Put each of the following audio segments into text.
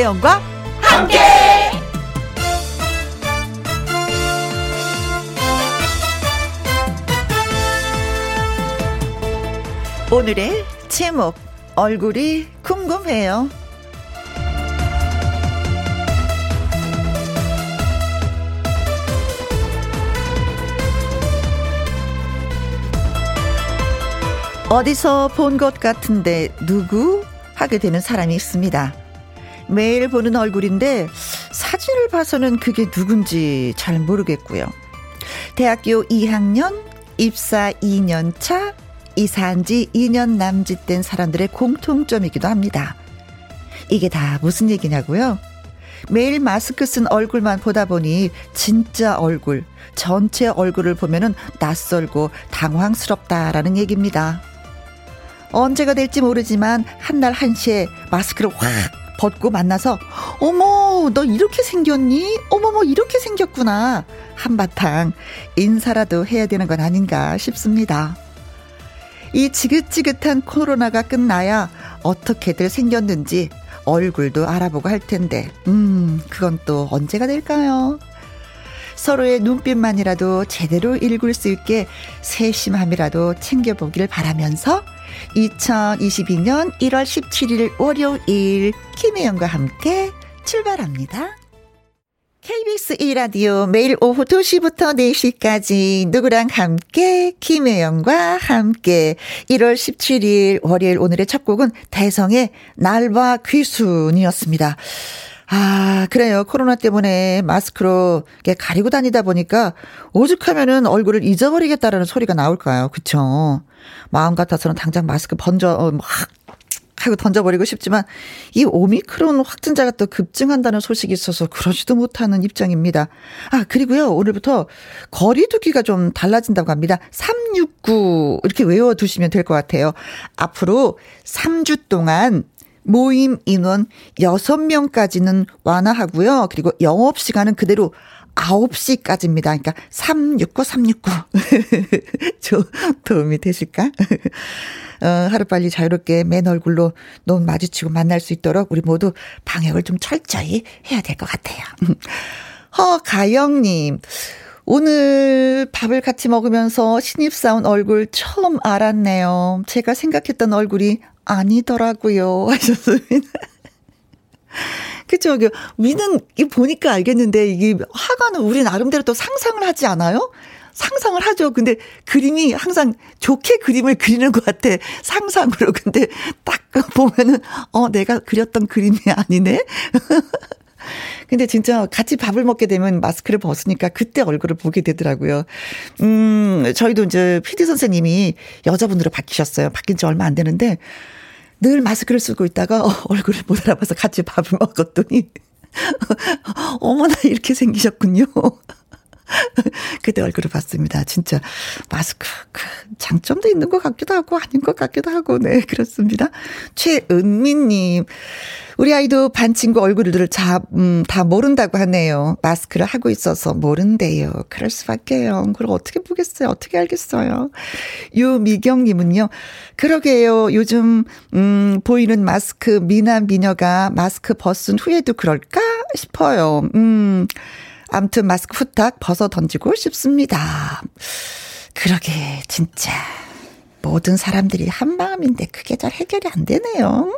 김혜영과 함께. 오늘의 제목 얼굴이 궁금해요. 어디서 본 것 같은데 누구 하게 되는 사람이 있습니다. 매일 보는 얼굴인데 사진을 봐서는 그게 누군지 잘 모르겠고요. 대학교 2학년 입사 2년 차 이사한 지 2년 남짓된 사람들의 공통점이기도 합니다. 이게 다 무슨 얘기냐고요? 매일 마스크 쓴 얼굴만 보다 보니 진짜 얼굴, 전체 얼굴을 보면은 낯설고 당황스럽다라는 얘기입니다. 언제가 될지 모르지만 한 날 한시에 마스크를 확 벗고 만나서 어머 너 이렇게 생겼니? 어머머 이렇게 생겼구나 한바탕 인사라도 해야 되는 건 아닌가 싶습니다. 이 지긋지긋한 코로나가 끝나야 어떻게들 생겼는지 얼굴도 알아보고 할 텐데 음 그건 또 언제가 될까요? 서로의 눈빛만이라도 제대로 읽을 수 있게 세심함이라도 챙겨보길 바라면서 2022년 1월 17일 월요일 김혜영과 함께 출발합니다. KBS 2라디오 매일 오후 2시부터 4시까지 누구랑 함께 김혜영과 함께 1월 17일 월요일 오늘의 첫 곡은 대성의 날과 귀순이었습니다. 아, 그래요. 코로나 때문에 마스크로 가리고 다니다 보니까 오죽하면은 얼굴을 잊어버리겠다라는 소리가 나올까요? 그쵸? 마음 같아서는 당장 마스크 번져, 어, 막 하고 던져버리고 싶지만 이 오미크론 확진자가 또 급증한다는 소식이 있어서 그러지도 못하는 입장입니다. 아, 그리고요. 오늘부터 거리두기가 좀 달라진다고 합니다. 369 이렇게 외워두시면 될 것 같아요. 앞으로 3주 동안 모임 인원 6명까지는 완화하고요. 그리고 영업 시간은 그대로 9시까지입니다. 그러니까 369, 369. 좀 도움이 되실까? 어, 하루빨리 자유롭게 맨 얼굴로 눈 마주치고 만날 수 있도록 우리 모두 방역을 좀 철저히 해야 될 것 같아요. 허가영님. 오늘 밥을 같이 먹으면서 신입사원 얼굴 처음 알았네요. 제가 생각했던 얼굴이 아니더라고요. 하셨습니다. 그쵸. 위는 보니까 알겠는데, 이게 화가는 우리 나름대로 또 상상을 하지 않아요? 상상을 하죠. 근데 그림이 항상 좋게 그림을 그리는 것 같아. 상상으로. 근데 딱 보면은, 어, 내가 그렸던 그림이 아니네? 근데 진짜 같이 밥을 먹게 되면 마스크를 벗으니까 그때 얼굴을 보게 되더라고요. 음, 저희도 이제 PD 선생님이 여자분으로 바뀌셨어요. 바뀐 지 얼마 안 되는데 늘 마스크를 쓰고 있다가 어, 얼굴을 못 알아봐서 같이 밥을 먹었더니 어머나 이렇게 생기셨군요. 그때 얼굴을 봤습니다. 진짜 마스크 그 장점도 있는 것 같기도 하고 아닌 것 같기도 하고 네 그렇습니다. 최은미님 우리 아이도 반 친구 얼굴을 자, 음, 다 모른다고 하네요. 마스크를 하고 있어서 모른대요. 그럴 수밖에요. 그걸 어떻게 보겠어요? 어떻게 알겠어요? 유미경님은요. 그러게요. 요즘 음, 보이는 마스크 미남 미녀가 마스크 벗은 후에도 그럴까 싶어요. 음. 암튼 마스크 후딱 벗어 던지고 싶습니다. 그러게, 진짜. 모든 사람들이 한 마음인데 그게 잘 해결이 안 되네요.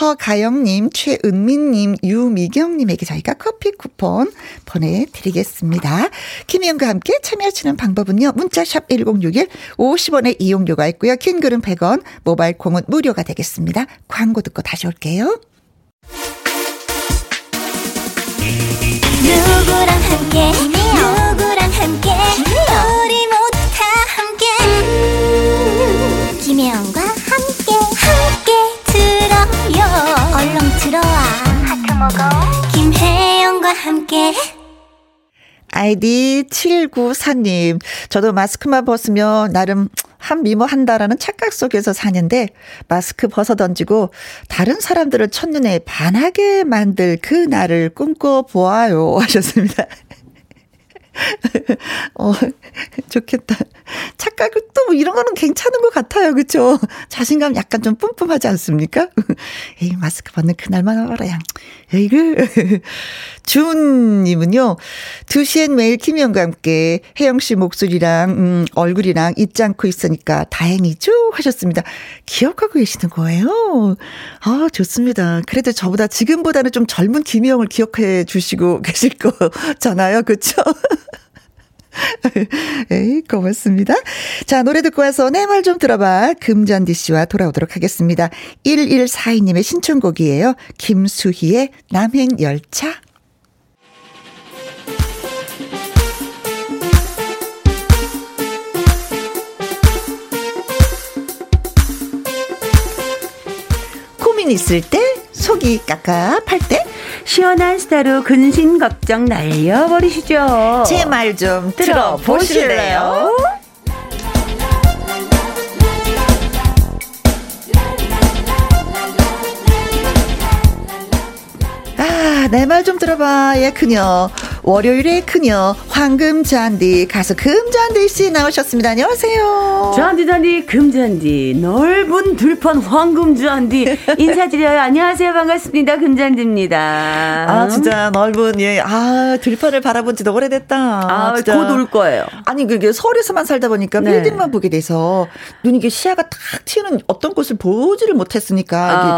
허가영님, 최은민님, 유미경님에게 저희가 커피 쿠폰 보내드리겠습니다. 김희영과 함께 참여하시는 방법은요. 문자샵 1061, 50원의 이용료가 있고요. 긴 글은 100원, 모바일 콩은 무료가 되겠습니다. 광고 듣고 다시 올게요. 누구랑 함께? 누구랑 함께? 우리 모두 다 함께. 음, 김혜영과 함께 함께 들어요. 얼렁 들어와. 하트 먹어. 김혜영과 함께. 아이디 7994님, 저도 마스크만 벗으면 나름 한 미모 한다라는 착각 속에서 사는데 마스크 벗어 던지고 다른 사람들을 첫눈에 반하게 만들 그 날을 꿈꿔 보아요 하셨습니다. 어, 좋겠다. 착각을 또 뭐 이런 거는 괜찮은 것 같아요. 그쵸? 자신감 약간 좀 뿜뿜하지 않습니까? 에이, 마스크 벗는 그날만 알아야. 에이그. 준님은요, 2시엔 매일 김영과 함께 혜영 씨 목소리랑, 음, 얼굴이랑 잊지 않고 있으니까 다행이죠? 하셨습니다. 기억하고 계시는 거예요? 아, 좋습니다. 그래도 저보다 지금보다는 좀 젊은 김영을 기억해 주시고 계실 거잖아요. 그쵸? 에이, 고맙습니다. 자, 노래 듣고 와서 내 말 좀 들어봐. 금잔디 씨와 돌아오도록 하겠습니다. 1142님의 신청곡이에요. 김수희의 남행열차. 고민 있을 때, 속이 깝깝할 때, 시원한 스타로 근심 걱정 날려버리시죠. 제 말 좀 들어보실래요? 아, 내 말 좀 들어봐. 예, 그녀. 월요일에 그녀 황금잔디 가수 금잔디 씨 나오셨습니다. 안녕하세요. 잔디 잔디 금잔디 넓은 들판 황금잔디 인사드려요. 안녕하세요. 반갑습니다. 금잔디입니다. 아 진짜 넓은 예 아 들판을 바라본 지도 오래됐다. 아 곧 올 거예요. 아니 그게 서울에서만 살다 보니까 네. 빌딩만 보게 돼서 눈이 게 시야가 탁 튀는 어떤 곳을 보지를 못했으니까 이게 아.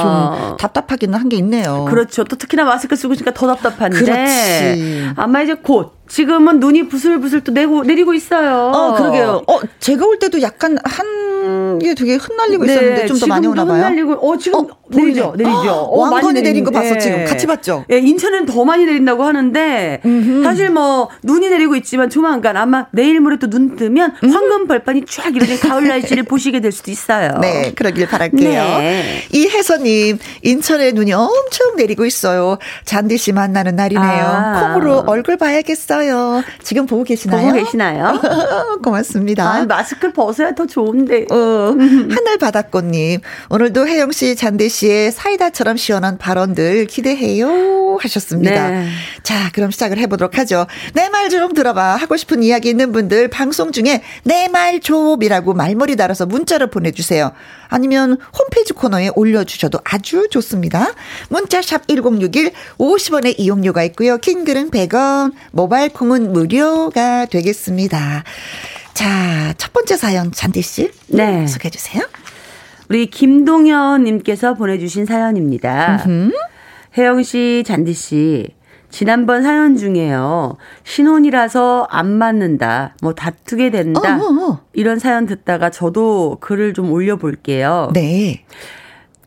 좀 답답하기는 한 게 있네요. 그렇죠. 또 특히나 마스크 쓰고 있으니까 더 답답한데. 그렇지. 아마 이제 곧 지금은 눈이 부슬부슬 또 내고 내리고 있어요. 어, 그러게요. 어, 제가 올 때도 약간 한 게 되게 흩날리고 네, 있었는데 좀 더 많이 오나 봐요. 흩날리고 어, 지금 어, 내리죠. 내리죠. 어, 왕건이 내린 거 봤어, 네. 지금. 같이 봤죠? 예, 인천은 더 많이 내린다고 하는데 음흠. 사실 뭐 눈이 내리고 있지만 조만간 아마 내일 모레 또 눈 뜨면 음. 황금 벌판이 쫙 이렇게 가을 날씨를 보시게 될 수도 있어요. 네, 그러길 바랄게요. 네. 이혜선님, 인천에 눈이 엄청 내리고 있어요. 잔디 씨 만나는 날이네요. 아. 콩으로 얼굴 봐야겠어요. 지금 보고 계시나요? 보고 계시나요? 고맙습니다. 아, 마스크를 벗어야 더 좋은데. 어, 하늘 바닷꽃님, 오늘도 혜영 씨, 잔디 씨의 사이다처럼 시원한 발언들 기대해요. 하셨습니다. 네. 자, 그럼 시작을 해보도록 하죠. 내 말 좀 들어봐. 하고 싶은 이야기 있는 분들 방송 중에 내 말 좀이라고 말머리 달아서 문자를 보내주세요. 아니면 홈페이지 코너에 올려주셔도 아주 좋습니다. 문자샵 1061 50원의 이용료가 있고요. 킹글은 100원, 모바일 콩은 무료가 되겠습니다. 자, 첫 번째 사연 잔디 씨. 네. 소개해 주세요. 우리 김동현 님께서 보내주신 사연입니다. 혜영 씨, 잔디 씨. 지난번 사연 중에요. 신혼이라서 안 맞는다. 뭐 다투게 된다. 어 어. 어. 이런 사연 듣다가 저도 글을 좀 올려볼게요. 네.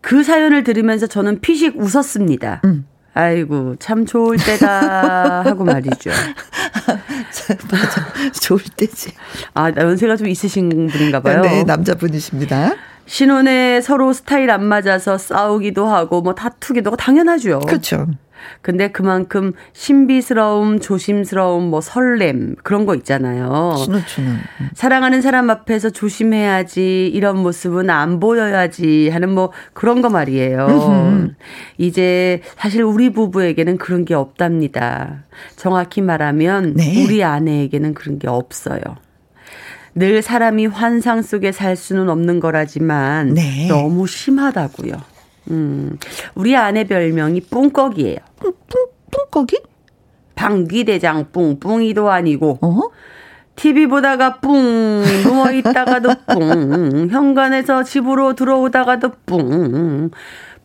그 사연을 들으면서 저는 피식 웃었습니다. 음. 아이고, 참 좋을 때다 하고 말이죠. 맞아. 좋을 때지. 아, 연세가 좀 있으신 분인가 봐요. 네, 남자분이십니다. 신혼에 서로 스타일 안 맞아서 싸우기도 하고 뭐 다투기도 하고 당연하죠. 그렇죠. 근데 그만큼 신비스러움, 조심스러움, 뭐 설렘 그런 거 있잖아요. 신호추는. 사랑하는 사람 앞에서 조심해야지 이런 모습은 안 보여야지 하는 뭐 그런 거 말이에요. 이제 사실 우리 부부에게는 그런 게 없답니다. 정확히 말하면 네. 우리 아내에게는 그런 게 없어요. 늘 사람이 환상 속에 살 수는 없는 거라지만 네. 너무 심하다고요. 음, 우리 아내 별명이 뿡꺽이에요. 뿡, 뿡꺽이? 방귀대장 뿡뿡이도 아니고, 어? TV 보다가 뿡, 누워있다가도 뿡, 현관에서 집으로 들어오다가도 뿡,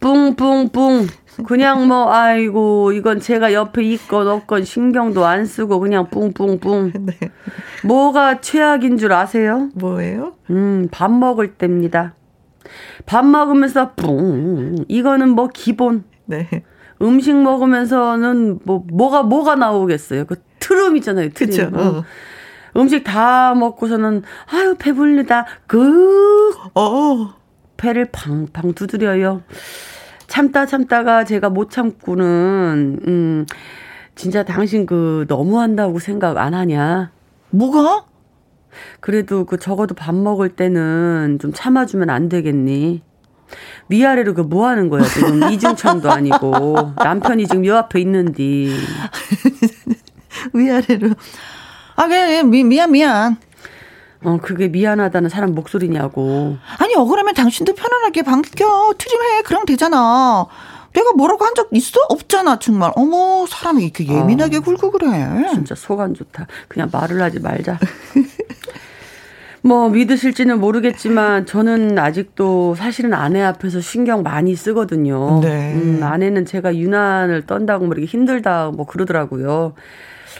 뿡뿡뿡. 그냥 뭐, 아이고, 이건 제가 옆에 있건 없건 신경도 안 쓰고 그냥 뿡뿡뿡. 네. 뭐가 최악인 줄 아세요? 뭐예요? 음, 밥 먹을 때입니다. 밥 먹으면서 뿡. 이거는 뭐 기본. 네. 음식 먹으면서는 뭐 뭐가 뭐가 나오겠어요. 그 트름 있잖아요. 트름. 그쵸, 어. 음식 다 먹고서는 아유 배불리다. 그 어. 배를 팡팡 두드려요. 참다 참다가 제가 못 참고는 음 진짜 당신 그 너무한다고 생각 안 하냐? 뭐가? 그래도 그 적어도 밥 먹을 때는 좀 참아주면 안 되겠니? 위아래로 그 뭐 하는 거야, 지금. 이중창도 아니고. 남편이 지금 요 앞에 있는디. 위아래로. 아, 그래, 미, 미안, 미안. 어, 그게 미안하다는 사람 목소리냐고. 아니, 억울하면 당신도 편안하게 반겨. 트림해. 그럼 되잖아. 내가 뭐라고 한 적 있어? 없잖아, 정말. 어머, 사람이 이렇게 예민하게 어, 굴고 그래. 진짜 속 안 좋다. 그냥 말을 하지 말자. 뭐 믿으실지는 모르겠지만 저는 아직도 사실은 아내 앞에서 신경 많이 쓰거든요. 네. 음, 아내는 제가 유난을 떤다고 뭐 이렇게 힘들다 뭐 그러더라고요.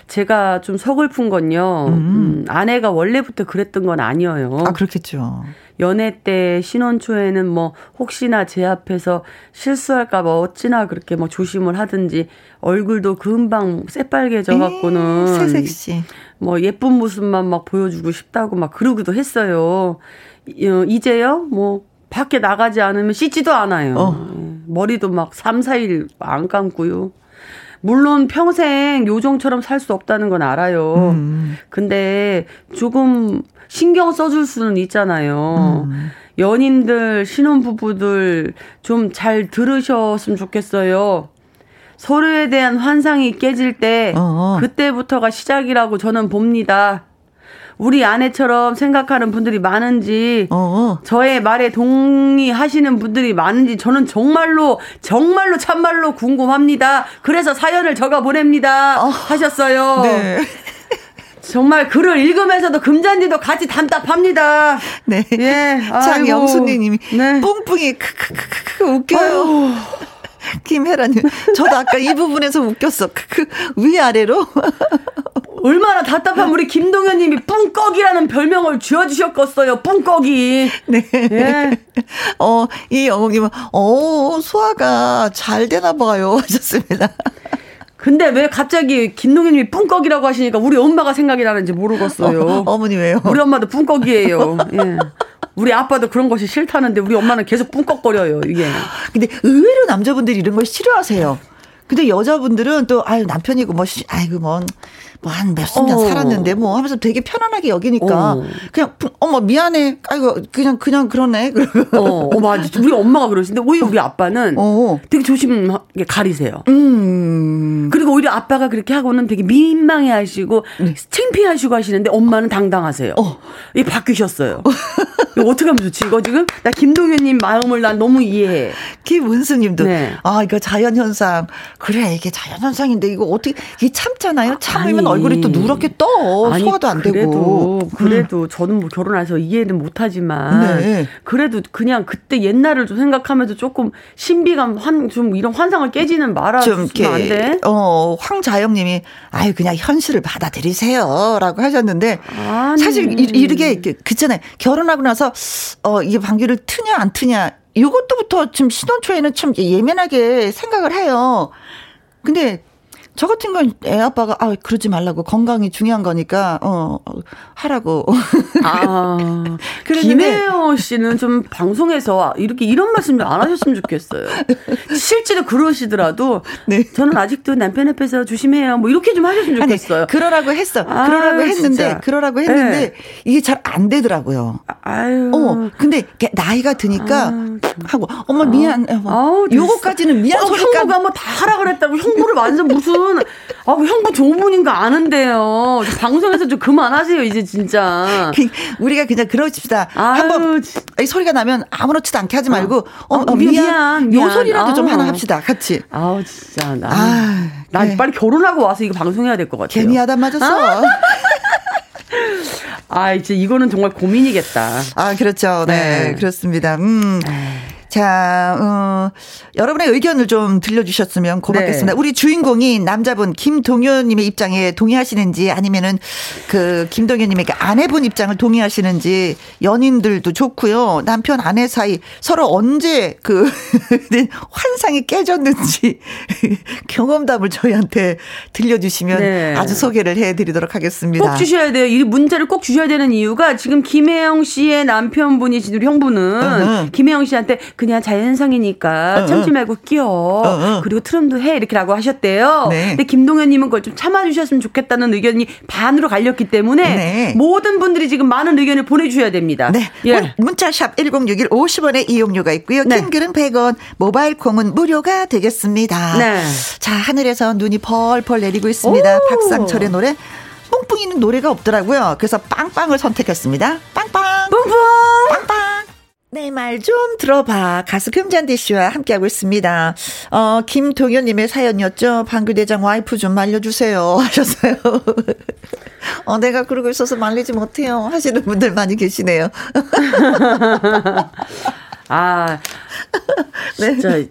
제가 좀 서글픈 건요. 음. 음, 아내가 원래부터 그랬던 건 아니에요. 아, 그렇겠죠. 연애 때 신혼 초에는 뭐 혹시나 제 앞에서 실수할까 봐 어찌나 그렇게 뭐 조심을 하든지 얼굴도 금방 새빨개져 갖고는 새색시 뭐 예쁜 모습만 막 보여주고 싶다고 막 그러기도 했어요. 어, 이제요 뭐 밖에 나가지 않으면 씻지도 않아요. 어. 예, 머리도 막 3, 4일 안 감고요. 물론 평생 요정처럼 살 수 없다는 건 알아요. 음. 근데 조금 신경 써줄 수는 있잖아요. 음. 연인들, 신혼부부들 좀 잘 들으셨으면 좋겠어요. 서로에 대한 환상이 깨질 때 어어. 그때부터가 시작이라고 저는 봅니다. 우리 아내처럼 생각하는 분들이 많은지 어어. 저의 말에 동의하시는 분들이 많은지 저는 정말로 정말로 참말로 궁금합니다. 그래서 사연을 적어 보냅니다. 어. 하셨어요. 네. 정말 글을 읽으면서도 금잔디도 같이 답답합니다. 네. 예. 장영수님이 네. 뿡뿡이 크크크크 웃겨요. 아유. 김혜라님, 저도 아까 이 부분에서 웃겼어. 그 위아래로. 얼마나 답답한 우리 김동현님이 뿡꺽이라는 별명을 지어주셨겠어요. 뿡꺽이. 네. 예. 어, 이 영웅님은, 어, 소화가 잘 되나 봐요. 하셨습니다. 근데 왜 갑자기 김동현님이 뿡꺽이라고 하시니까 우리 엄마가 생각이 나는지 모르겠어요. 어, 머니 왜요? 우리 엄마도 뿡꺽이에요. 예. 우리 아빠도 그런 것이 싫다는데 우리 엄마는 계속 뿡꺽거려요, 이게. 근데 의외로 남자분들이 이런 걸 싫어하세요. 근데 여자분들은 또 아유 남편이고 뭐 아이고 뭐 뭐한 몇십 년 어. 살았는데 뭐 하면서 되게 편안하게 여기니까 어. 그냥 어머 미안해 아이고 그냥 그냥 그러네 그러고 어, 어 맞아 우리 엄마가 그러시는데 오히려 우리 아빠는 어. 되게 조심하게 가리세요. 음. 그리고 오히려 아빠가 그렇게 하고는 되게 민망해하시고 네. 창피하시고 하시는데 엄마는 당당하세요. 어. 이 바뀌셨어요. 이거 어떻게 하면 좋지? 이거 지금 나 김동현님 마음을 난 너무 이해해. 김은수님도 네. 아 이거 자연 현상 그래 이게 자연 현상인데 이거 어떻게 이게 참잖아요. 참으면 얼굴이 또 누렇게 떠 아니, 소화도 안 그래도, 되고. 그래도 음. 저는 뭐 결혼해서 이해는 못하지만 네. 그래도 그냥 그때 옛날을 좀 생각하면서 조금 신비감 한좀 이런 환상을 깨지는 말아 좀 이렇게 안 돼? 어 황자영님이 아유 그냥 현실을 받아들이세요라고 하셨는데 아니. 사실 이렇게 그잖아요 결혼하고 나서 어 이게 방귀를 트냐 안 트냐 이것도부터 지금 신혼 초에는 참 예민하게 생각을 해요. 근데 저 같은 건 애 아빠가 아 그러지 말라고 건강이 중요한 거니까 어 하라고. 아 김혜영 씨는 좀 방송에서 이렇게 이런 말씀 안 하셨으면 좋겠어요. 실제로 그러시더라도 네. 저는 아직도 남편 앞에서 조심해요. 뭐 이렇게 좀 하셨으면 좋겠어요. 아니, 그러라고 했어. 그러라고 했는데 진짜. 그러라고 했는데 네. 이게 잘 안 되더라고요. 아유. 어 근데 나이가 드니까 아, 하고 엄마 미안. 아, 요거까지는 미안 어, 소리까 형부가 뭐다 하라 그랬다고 형부를 완전 무슨 아, 그 형부 좋은 거 아는데요. 방송에서 좀 그만하세요, 이제 진짜. 그, 우리가 그냥 그러십시다. 한번 소리가 나면 아무렇지도 않게 하지 말고 어, 어, 어 미안, 미안. 요 소리라도. 좀 하나 합시다. 같이. 아우 진짜 나. 아, 나 네. 빨리 결혼하고 와서 이거 방송해야 될 것 같아요. 괜히 하다 맞았어. 아? 아, 이제 이거는 정말 고민이겠다. 아, 그렇죠. 네, 네. 그렇습니다. 음. 에이. 자, 어, 여러분의 의견을 좀 들려주셨으면 고맙겠습니다. 네. 우리 주인공이 남자분 김동현님의 입장에 동의하시는지 아니면은 그 김동현님에게 아내분 입장을 동의하시는지 연인들도 좋고요. 남편 아내 사이 서로 언제 그 환상이 깨졌는지 경험담을 저희한테 들려주시면 네. 아주 소개를 해드리도록 하겠습니다. 꼭 주셔야 돼요. 이 문자를 꼭 주셔야 되는 이유가 지금 김혜영 씨의 남편분이신 우리 형부는 으흠. 김혜영 씨한테 그냥 자연성이니까. 참지 말고. 어, 그리고 트럼도 해 이렇게라고 하셨대요. 네. 근데 김동현님은 그걸 좀 참아주셨으면 좋겠다는 의견이 반으로 갈렸기 때문에 네. 모든 분들이 지금 많은 의견을 보내주셔야 됩니다. 네. 예. 문자샵 1061 50원의 이용료가 있고요. 네. 킹글은 100원, 모바일 콩은 무료가 되겠습니다. 네. 자 하늘에서 눈이 펄펄 내리고 있습니다. 오. 박상철의 노래 뿡뿡이는 노래가 없더라고요. 그래서 빵빵을 선택했습니다. 빵빵. 뿡뿡. 빵빵. 내 말 좀 들어봐. 가수 금잔디 씨와 함께하고 있습니다. 어, 김동현님의 사연이었죠. 방귀대장 와이프 좀 말려주세요. 하셨어요. 어, 내가 그러고 있어서 말리지 못해요. 하시는 분들 많이 계시네요. 아, 진짜. 네.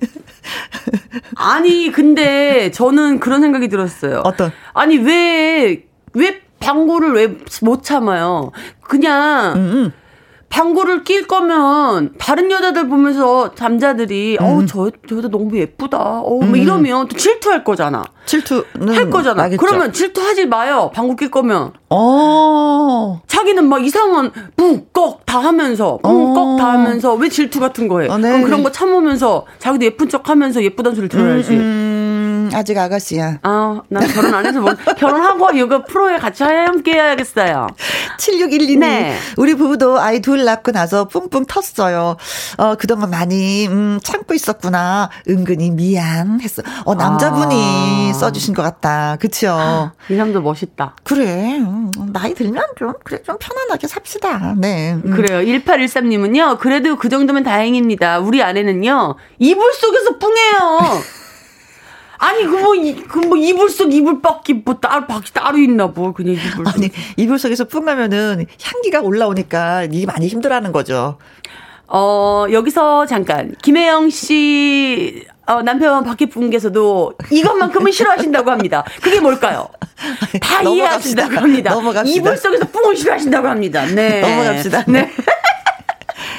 아니, 근데 저는 그런 생각이 들었어요. 어떤? 아니, 왜, 왜 방구를 왜 못 참아요? 그냥, 음. 음. 방구를 낄 거면 다른 여자들 보면서 남자들이 음. 어우 저 저도 너무 예쁘다. 어우 뭐 음. 이러면 또 질투할 거잖아. 질투는 할 거잖아. 나겠죠. 그러면 질투하지 마요. 방구 낄 거면. 어. 자기는 막 이상한 뿡꺽 다 하면서 다 어. 하면서 왜 질투 같은 거해? 어, 네. 그럼 그런 거 참으면서 자기도 예쁜 척 하면서 예쁘다는 소리 들어야지. 음, 음, 아직 아가씨야. 아, 난 결혼 안 해서 뭐 결혼하고 이거 프로에 같이 함께 해야겠어요. 7612님. 네. 우리 부부도 아이 둘 낳고 나서 뿡뿡 텄어요. 어, 그동안 많이 음, 참고 있었구나. 은근히 미안했어. 어, 남자분이 아. 써주신 것 같다. 그쵸? 이 사람도 멋있다. 그래. 음, 나이 들면 좀, 그래, 좀 편안하게 삽시다. 네. 음. 그래요. 1813님은요, 그래도 그 정도면 다행입니다. 우리 아내는요, 이불 속에서 뿡해요. 아니 그뭐 그뭐 이불 속 이불 밖에 뭐 따로 밖에 따로 있나 뭐 그냥 이불 속. 아니 이불 속에서 뿜하면은 향기가 올라오니까 이게 많이 힘들어하는 거죠. 어 여기서 잠깐 김혜영 씨 어, 남편 박희풍께서도 이것만큼은 싫어하신다고 합니다. 그게 뭘까요? 다 이해하신다고 합니다. 넘어갑시다. 이불 속에서 뿡을 싫어하신다고 합니다. 네. 넘어갑시다. 네.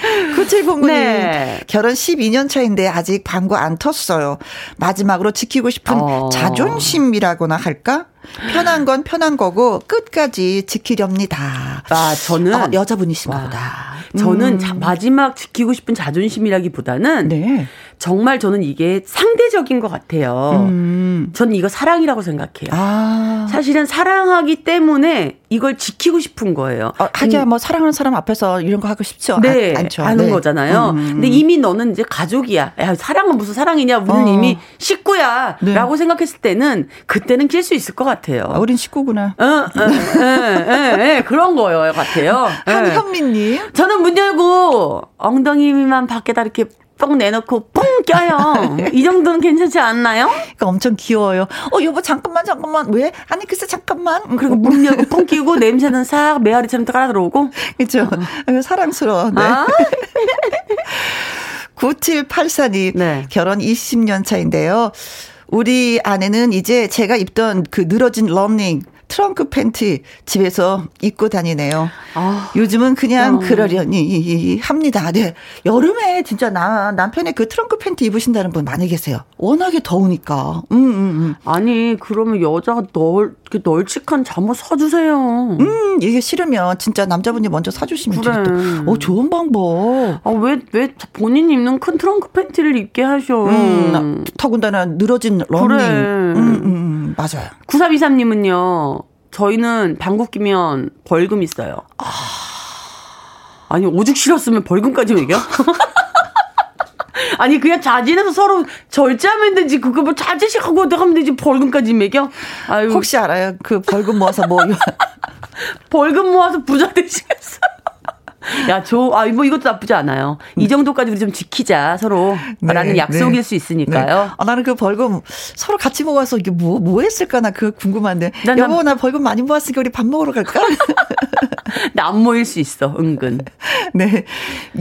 9709님, 네. 결혼 12년 차인데 아직 방구 안 텄어요. 마지막으로 지키고 싶은 어. 자존심이라고나 할까? 편한 건 편한 거고 끝까지 지키렵니다. 아, 저는 어, 여자분이신가 보다. 저는 음. 자, 마지막 지키고 싶은 자존심이라기보다는 네. 정말 저는 이게 상대적인 것 같아요. 음. 저는 이거 사랑이라고 생각해요. 아. 사실은 사랑하기 때문에 이걸 지키고 싶은 거예요. 어, 하기야 뭐 사랑하는 사람 앞에서 이런 거 하고 싶죠. 네, 아, 않죠. 하는 네. 거잖아요. 음. 근데 이미 너는 이제 가족이야. 야, 사랑은 무슨 사랑이냐? 우리는 어. 이미 식구야라고 네. 생각했을 때는 그때는 낄 수 있을 것 같아요. 아, 우린 식구구나. 어, 어, 어, 어, 그런 거예요 같아요. 한현민님. 저는 문 열고 엉덩이만 밖에다 이렇게 뻥 내놓고 뻥 껴요. 이 정도는 괜찮지 않나요? 그러니까 엄청 귀여워요. 어, 여보, 잠깐만, 잠깐만. 왜? 아니, 글쎄, 잠깐만. 그리고 문 열고 뻥 끼고 냄새는 싹 메아리처럼 깔아 들어오고. 그죠. 어. 사랑스러워. 네. 아? 9784님. 네. 결혼 20년 차인데요. 우리 아내는 이제 제가 입던 그 늘어진 럼닝 트렁크 팬티 집에서 입고 다니네요. 아, 요즘은 그냥 어. 그러려니 합니다. 네. 여름에 진짜 나, 남편의 그 트렁크 팬티 입으신다는 분 많이 계세요. 워낙에 더우니까. 음, 음, 음. 아니, 그러면 여자가 널, 널찍한 잠옷 사주세요. 음, 이게 싫으면 진짜 남자분이 먼저 사주시면 그래. 되겠다. 어, 좋은 방법. 아, 왜, 왜 본인 입는 큰 트렁크 팬티를 입게 하셔. 음, 더군다나 늘어진 러닝. 그래. 음, 음, 음, 맞아요. 9323님은요, 저희는 방구 끼면 벌금 있어요. 아... 아니, 오죽 싫었으면 벌금까지 매겨? 아니 그냥 자진해서 서로 절제하면 되지 그거 뭐 자제식 하고 하면 되지 벌금까지 매겨? 아유 혹시 알아요? 그 벌금 모아서 뭐 벌금 모아서 부자 되시겠어? 야, 저, 아, 뭐 이것도 나쁘지 않아요. 이 정도까지 우리 좀 지키자, 서로. 네, 라는 약속일 네, 수 있으니까요. 네. 아, 나는 그 벌금 서로 같이 모아서 이게 뭐, 뭐 했을까? 나 그거 궁금한데. 난, 여보, 나 벌금 많이 모았으니까 우리 밥 먹으러 갈까? 나 안 모일 수 있어, 은근. 네.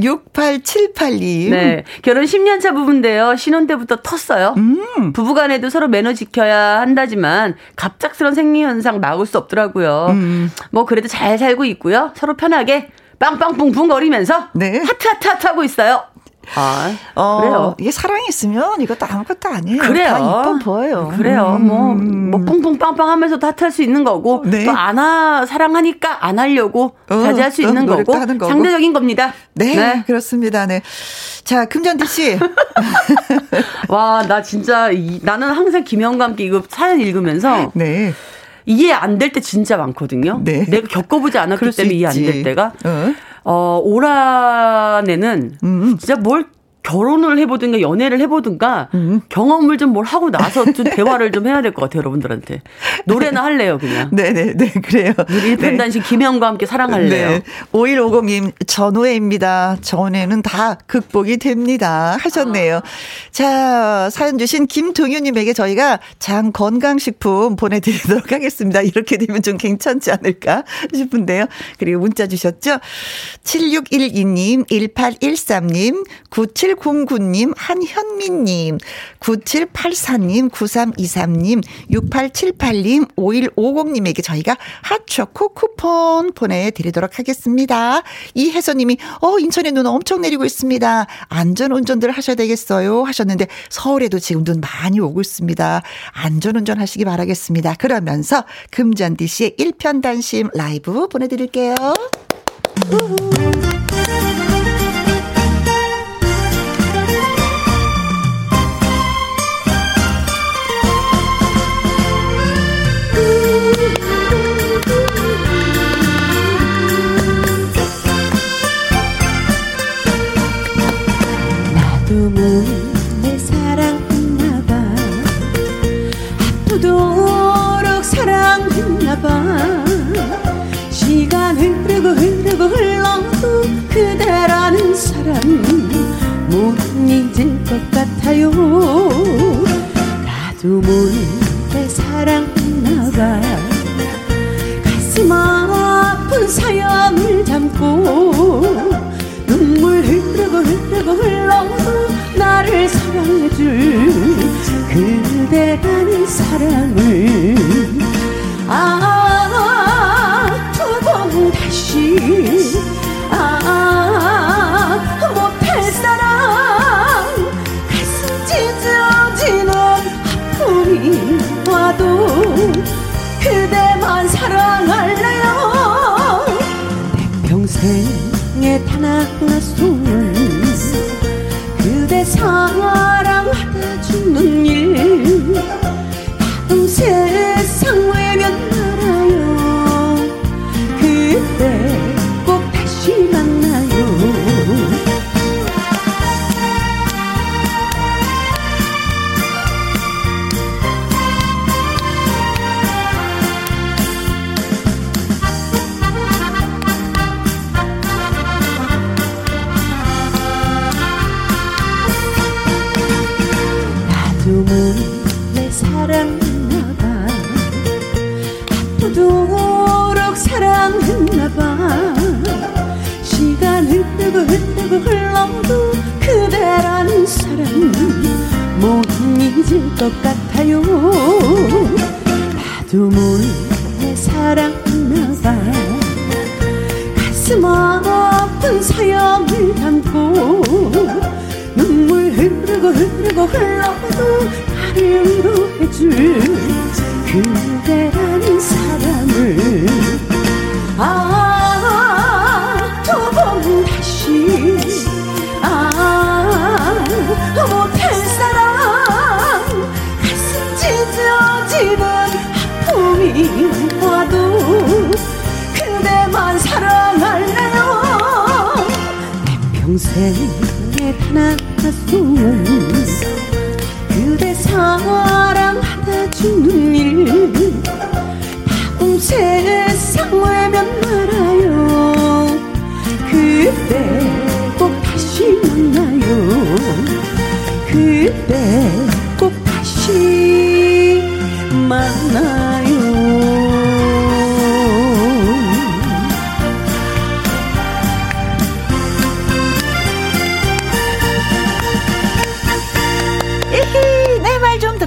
68782. 네. 결혼 10년 차 부부인데요. 신혼 때부터 텄어요. 음. 부부 간에도 서로 매너 지켜야 한다지만 갑작스런 생리 현상 막을 수 없더라고요. 음. 뭐 그래도 잘 살고 있고요. 서로 편하게 빵빵뿡뿡 거리면서 네. 하트 하트 하트 하고 있어요. 아, 어, 그래요. 이게 사랑이 있으면 이것도 아무것도 아니에요. 그래요. 다 이뻐 보여요. 그래요. 음. 뭐, 뭐, 뿡뿡 빵빵 하면서 다할 수 있는 거고, 네. 또안 하, 사랑하니까 안 하려고 어, 자제할 수 어, 있는 거고, 거고, 상대적인 겁니다. 네, 네. 그렇습니다. 네. 자, 금전디 씨. 와, 나 진짜, 이, 나는 항상 김영과 함께 이거 사연 읽으면서, 네. 이해 안 될 때 진짜 많거든요. 네. 내가 겪어보지 않았기 때문에 이해 안 될 때가. 어, 어올 한해는 음. 진짜 뭘 결혼을 해보든가 연애를 해보든가 음. 경험을 좀 뭘 하고 나서 좀 대화를 좀 해야 될 것 같아요, 여러분들한테. 노래나 할래요, 그냥. 네네네, 네, 그래요. 우리 일편단신 네. 김영과 함께 사랑할래요. 네. 5150님, 전후회입니다. 전후회는 다 극복이 됩니다. 하셨네요. 아. 자, 사연 주신 김동윤님에게 저희가 장 건강식품 보내드리도록 하겠습니다. 이렇게 되면 좀 괜찮지 않을까 싶은데요. 그리고 문자 주셨죠? 7612님, 1813님, 9709님, 한현민님, 9784님, 9323님, 6878님, 5150님에게 저희가 핫초코 쿠폰 보내드리도록 하겠습니다. 이혜선님이, 어, 인천에 눈 엄청 내리고 있습니다. 안전 운전들 하셔야 되겠어요. 하셨는데, 서울에도 지금 눈 많이 오고 있습니다. 안전 운전 하시기 바라겠습니다. 그러면서 금잔디 씨의 일편단심 라이브 보내드릴게요. 내 것 같아요. 나도 몰래 사랑했나봐 가슴 아픈 사연을 담고 눈물 흐르고 흐르고 흘러도 나를 사랑해줄 그대라는 사랑을 아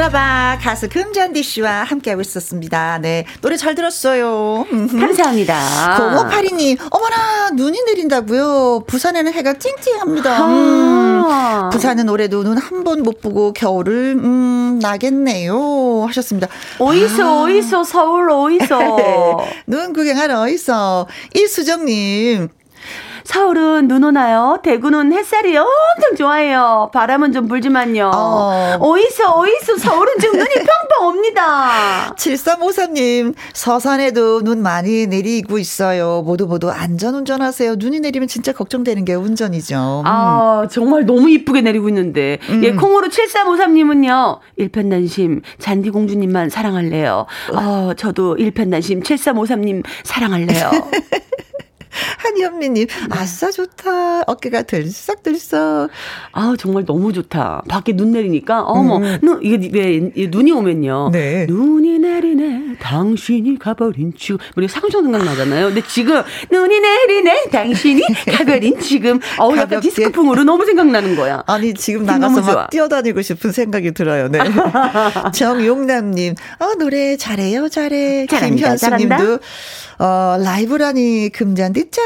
들어봐. 가수 금잔디 씨와 함께하고 있었습니다. 네. 노래 잘 들었어요. 감사합니다. 0582님, 어머나, 눈이 내린다고요? 부산에는 해가 찡찡합니다. 음, 부산은 올해도 눈 한 번 못 보고 겨울을, 음, 나겠네요. 하셨습니다. 어이소, 아. 어이소, 서울 어이소. 눈 구경하러 어이소. 이수정님, 서울은 눈 오나요? 대구는 햇살이 엄청 좋아해요. 바람은 좀 불지만요. 어. 어이소 어이소 서울은 지금 눈이 펑펑 옵니다. 감사합니다. 7353님, 서산에도 눈 많이 내리고 있어요. 모두 모두 안전 운전하세요. 눈이 내리면 진짜 걱정되는 게 운전이죠. 음. 아, 정말 너무 이쁘게 내리고 있는데. 음. 예, 콩으로 7353님은요, 일편단심, 잔디공주님만 사랑할래요. 어, 저도 일편단심, 7353님 사랑할래요. 한현미님, 아싸 좋다. 어깨가 들썩들썩. 아 정말 너무 좋다. 밖에 눈 내리니까, 어머, 음. 눈, 이게 왜, 눈이 오면요. 네. 눈이 내리네, 당신이 가버린 지금. 우리 상상 생각 나잖아요. 근데 지금, 눈이 내리네, 당신이 가버린 지금. 어우, 약간 디스코풍으로 너무 생각나는 거야. 아니, 지금 나가서 막 뛰어다니고 싶은 생각이 들어요. 네. 정용남님, 어, 노래 잘해요, 잘해. 김현수님도. 어, 라이브라니 금잔디 짱!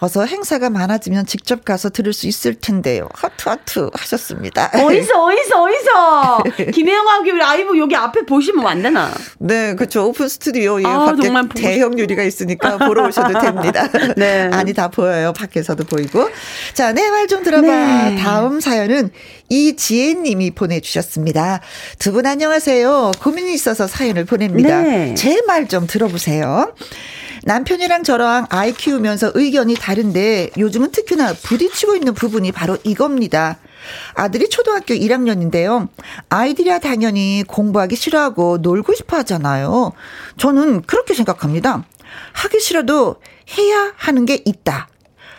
어서 행사가 많아지면 직접 가서 들을 수 있을 텐데요. 하트 하트 하셨습니다. 어디서 어디서 어디서 김혜영하고 라이브 여기 앞에 보시면 안 되나? 네, 그렇죠. 오픈 스튜디오 예, 아, 밖에 대형 유리가 있으니까 보러 오셔도 됩니다. 네. 아니 다 보여요. 밖에서도 보이고. 자, 내 말 좀 들어봐. 네. 다음 사연은 이지혜님이 보내주셨습니다. 두 분 안녕하세요. 고민이 있어서 사연을 보냅니다. 네. 제말 좀 들어보세요. 남편이랑 저랑 아이 키우면서 의견이 다른데 요즘은 특히나 부딪히고 있는 부분이 바로 이겁니다. 아들이 초등학교 1학년인데요. 아이들이야 당연히 공부하기 싫어하고 놀고 싶어 하잖아요. 저는 그렇게 생각합니다. 하기 싫어도 해야 하는 게 있다.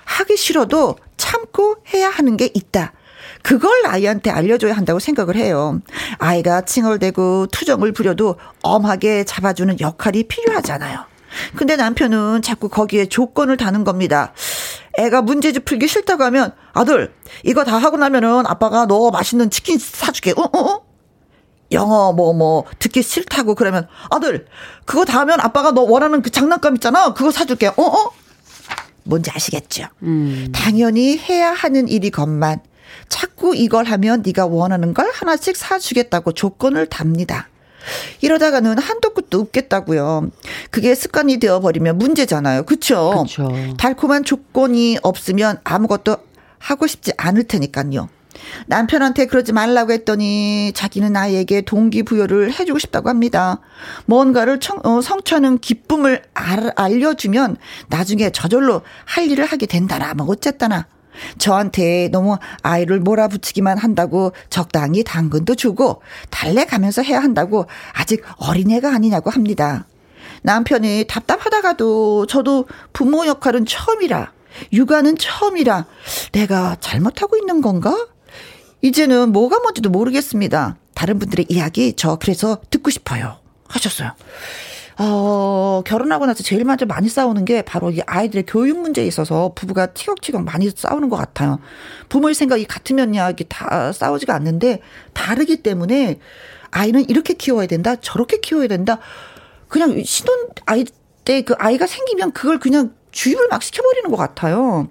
하기 싫어도 참고 해야 하는 게 있다. 그걸 아이한테 알려줘야 한다고 생각을 해요. 아이가 칭얼대고 투정을 부려도 엄하게 잡아주는 역할이 필요하잖아요. 근데 남편은 자꾸 거기에 조건을 다는 겁니다. 애가 문제집 풀기 싫다고 하면 아들 이거 다 하고 나면은 아빠가 너 맛있는 치킨 사줄게. 어 어? 어? 영어 뭐뭐 뭐 듣기 싫다고 그러면 아들 그거 다 하면 아빠가 너 원하는 그 장난감 있잖아. 그거 사줄게. 어 어? 뭔지 아시겠죠? 음. 당연히 해야 하는 일이건만 자꾸 이걸 하면 네가 원하는 걸 하나씩 사주겠다고 조건을 답니다. 이러다가는 한도 끝도 없겠다고요. 그게 습관이 되어버리면 문제잖아요. 그쵸? 그쵸. 달콤한 조건이 없으면 아무것도 하고 싶지 않을 테니까요. 남편한테 그러지 말라고 했더니 자기는 아이에게 동기부여를 해주고 싶다고 합니다. 뭔가를 청, 어, 성취하는 기쁨을 알, 알려주면 나중에 저절로 할 일을 하게 된다나 뭐 어쨌다나 저한테 너무 아이를 몰아붙이기만 한다고 적당히 당근도 주고 달래가면서 해야 한다고 아직 어린애가 아니냐고 합니다. 남편이 답답하다가도 저도 부모 역할은 처음이라 육아는 처음이라 내가 잘못하고 있는 건가? 이제는 뭐가 뭔지도 모르겠습니다. 다른 분들의 이야기 저 그래서 듣고 싶어요. 하셨어요. 어, 결혼하고 나서 제일 먼저 많이 싸우는 게 바로 이 아이들의 교육 문제에 있어서 부부가 티격티격 많이 싸우는 것 같아요. 부모의 생각이 같으면야 이게 다 싸우지가 않는데 다르기 때문에 아이는 이렇게 키워야 된다, 저렇게 키워야 된다. 그냥 신혼 아이 때 그 아이가 생기면 그걸 그냥 주입을 막 시켜버리는 것 같아요.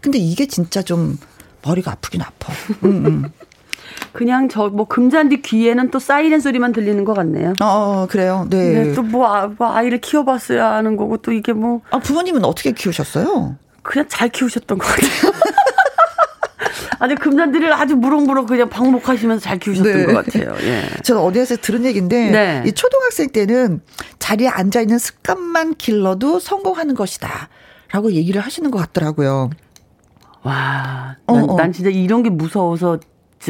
근데 이게 진짜 좀 머리가 아프긴 아파. 음, 음. 그냥 저 뭐 금잔디 귀에는 또 사이렌 소리만 들리는 것 같네요. 어, 어 그래요. 네. 네 또뭐 아, 뭐 아이를 키워봤어야 하는 거고 또 이게 뭐. 아 부모님은 어떻게 키우셨어요? 그냥 잘 키우셨던 것 같아요. 아주 금잔디를 아주 무럭무럭 그냥 방목하시면서 잘 키우셨던 네. 것 같아요. 예. 저는 어디에서 들은 얘기인데 네. 이 초등학생 때는 자리에 앉아 있는 습관만 길러도 성공하는 것이다. 라고 얘기를 하시는 것 같더라고요. 와, 난, 어, 어. 난 진짜 이런 게 무서워서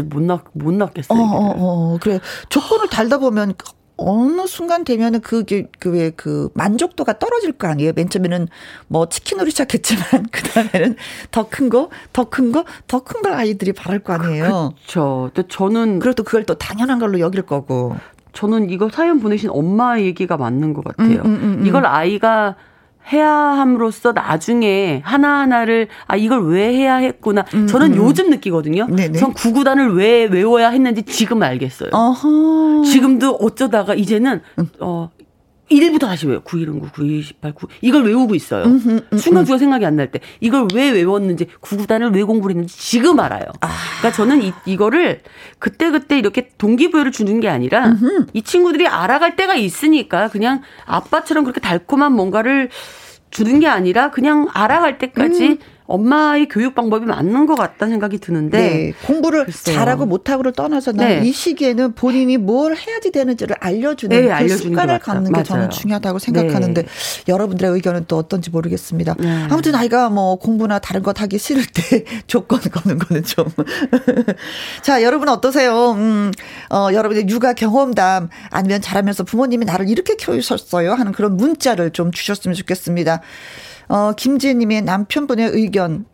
못 낳, 못 낳겠어요. 어, 어, 어, 그래. 조건을 달다 보면 어느 순간 되면은 그게 그왜그 만족도가 떨어질 거 아니에요. 맨 처음에는 뭐 치킨으로 시작했지만 그 다음에는 더 큰 거, 더 큰 거, 더 큰 걸 아이들이 바랄 거 아니에요. 그렇죠. 근데 저는 그래도 그걸 또 당연한 걸로 여길 거고. 저는 이거 사연 보내신 엄마 얘기가 맞는 것 같아요. 음, 음, 음, 음. 이걸 아이가 해야 함으로써 나중에 하나하나를 아 이걸 왜 해야 했구나. 음, 저는 음. 요즘 느끼거든요. 네네. 전 구구단을 왜 외워야 했는지 지금 알겠어요. 어허. 지금도 어쩌다가 이제는 음. 어 1부터 다시 외워. 9, 1은 9, 9, 2, 18, 9. 이걸 외우고 있어요. 음흠, 음, 순간순간 생각이 안 날 때. 이걸 왜 외웠는지, 구구단을 왜 공부를 했는지 지금 알아요. 아. 그러니까 저는 이, 이거를 그때그때 이렇게 동기부여를 주는 게 아니라 음흠. 이 친구들이 알아갈 때가 있으니까 그냥 아빠처럼 그렇게 달콤한 뭔가를 주는 게 아니라 그냥 알아갈 때까지 음. 엄마의 교육 방법이 맞는 것 같다는 생각이 드는데 네, 공부를 글쎄요. 잘하고 못하고를 떠나서 네. 이 시기에는 본인이 뭘 해야지 되는지를 알려주는 네, 그 알려주는 습관을 갖는 게 저는 중요하다고 생각하는데 네. 여러분들의 의견은 또 어떤지 모르겠습니다. 네. 아무튼 아이가 뭐 공부나 다른 것 하기 싫을 때 조건 거는 거는 좀. 자, 여러분 어떠세요? 음, 어, 여러분의 육아 경험담 아니면 자라면서 부모님이 나를 이렇게 키우셨어요 하는 그런 문자를 좀 주셨으면 좋겠습니다. 어, 김지혜님의 남편분의 의견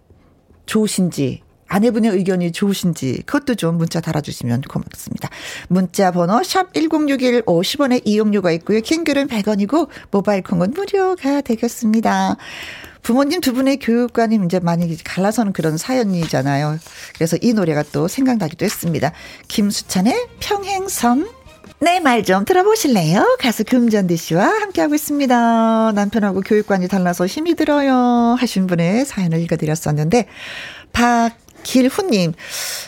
좋으신지 아내분의 의견이 좋으신지 그것도 좀 문자 달아주시면 고맙습니다. 문자 번호 샵 1061 50원의 이용료가 있고요. 킹글은 100원이고 모바일 콩은 무료가 되겠습니다. 부모님 두 분의 교육관이 이제 많이 갈라서는 그런 사연이잖아요. 그래서 이 노래가 또 생각나기도 했습니다. 김수찬의 평행선 네, 말좀 들어보실래요? 가수 금전디 씨와 함께하고 있습니다. 남편하고 교육관이 달라서 힘이 들어요. 하신 분의 사연을 읽어드렸었는데, 박길훈님,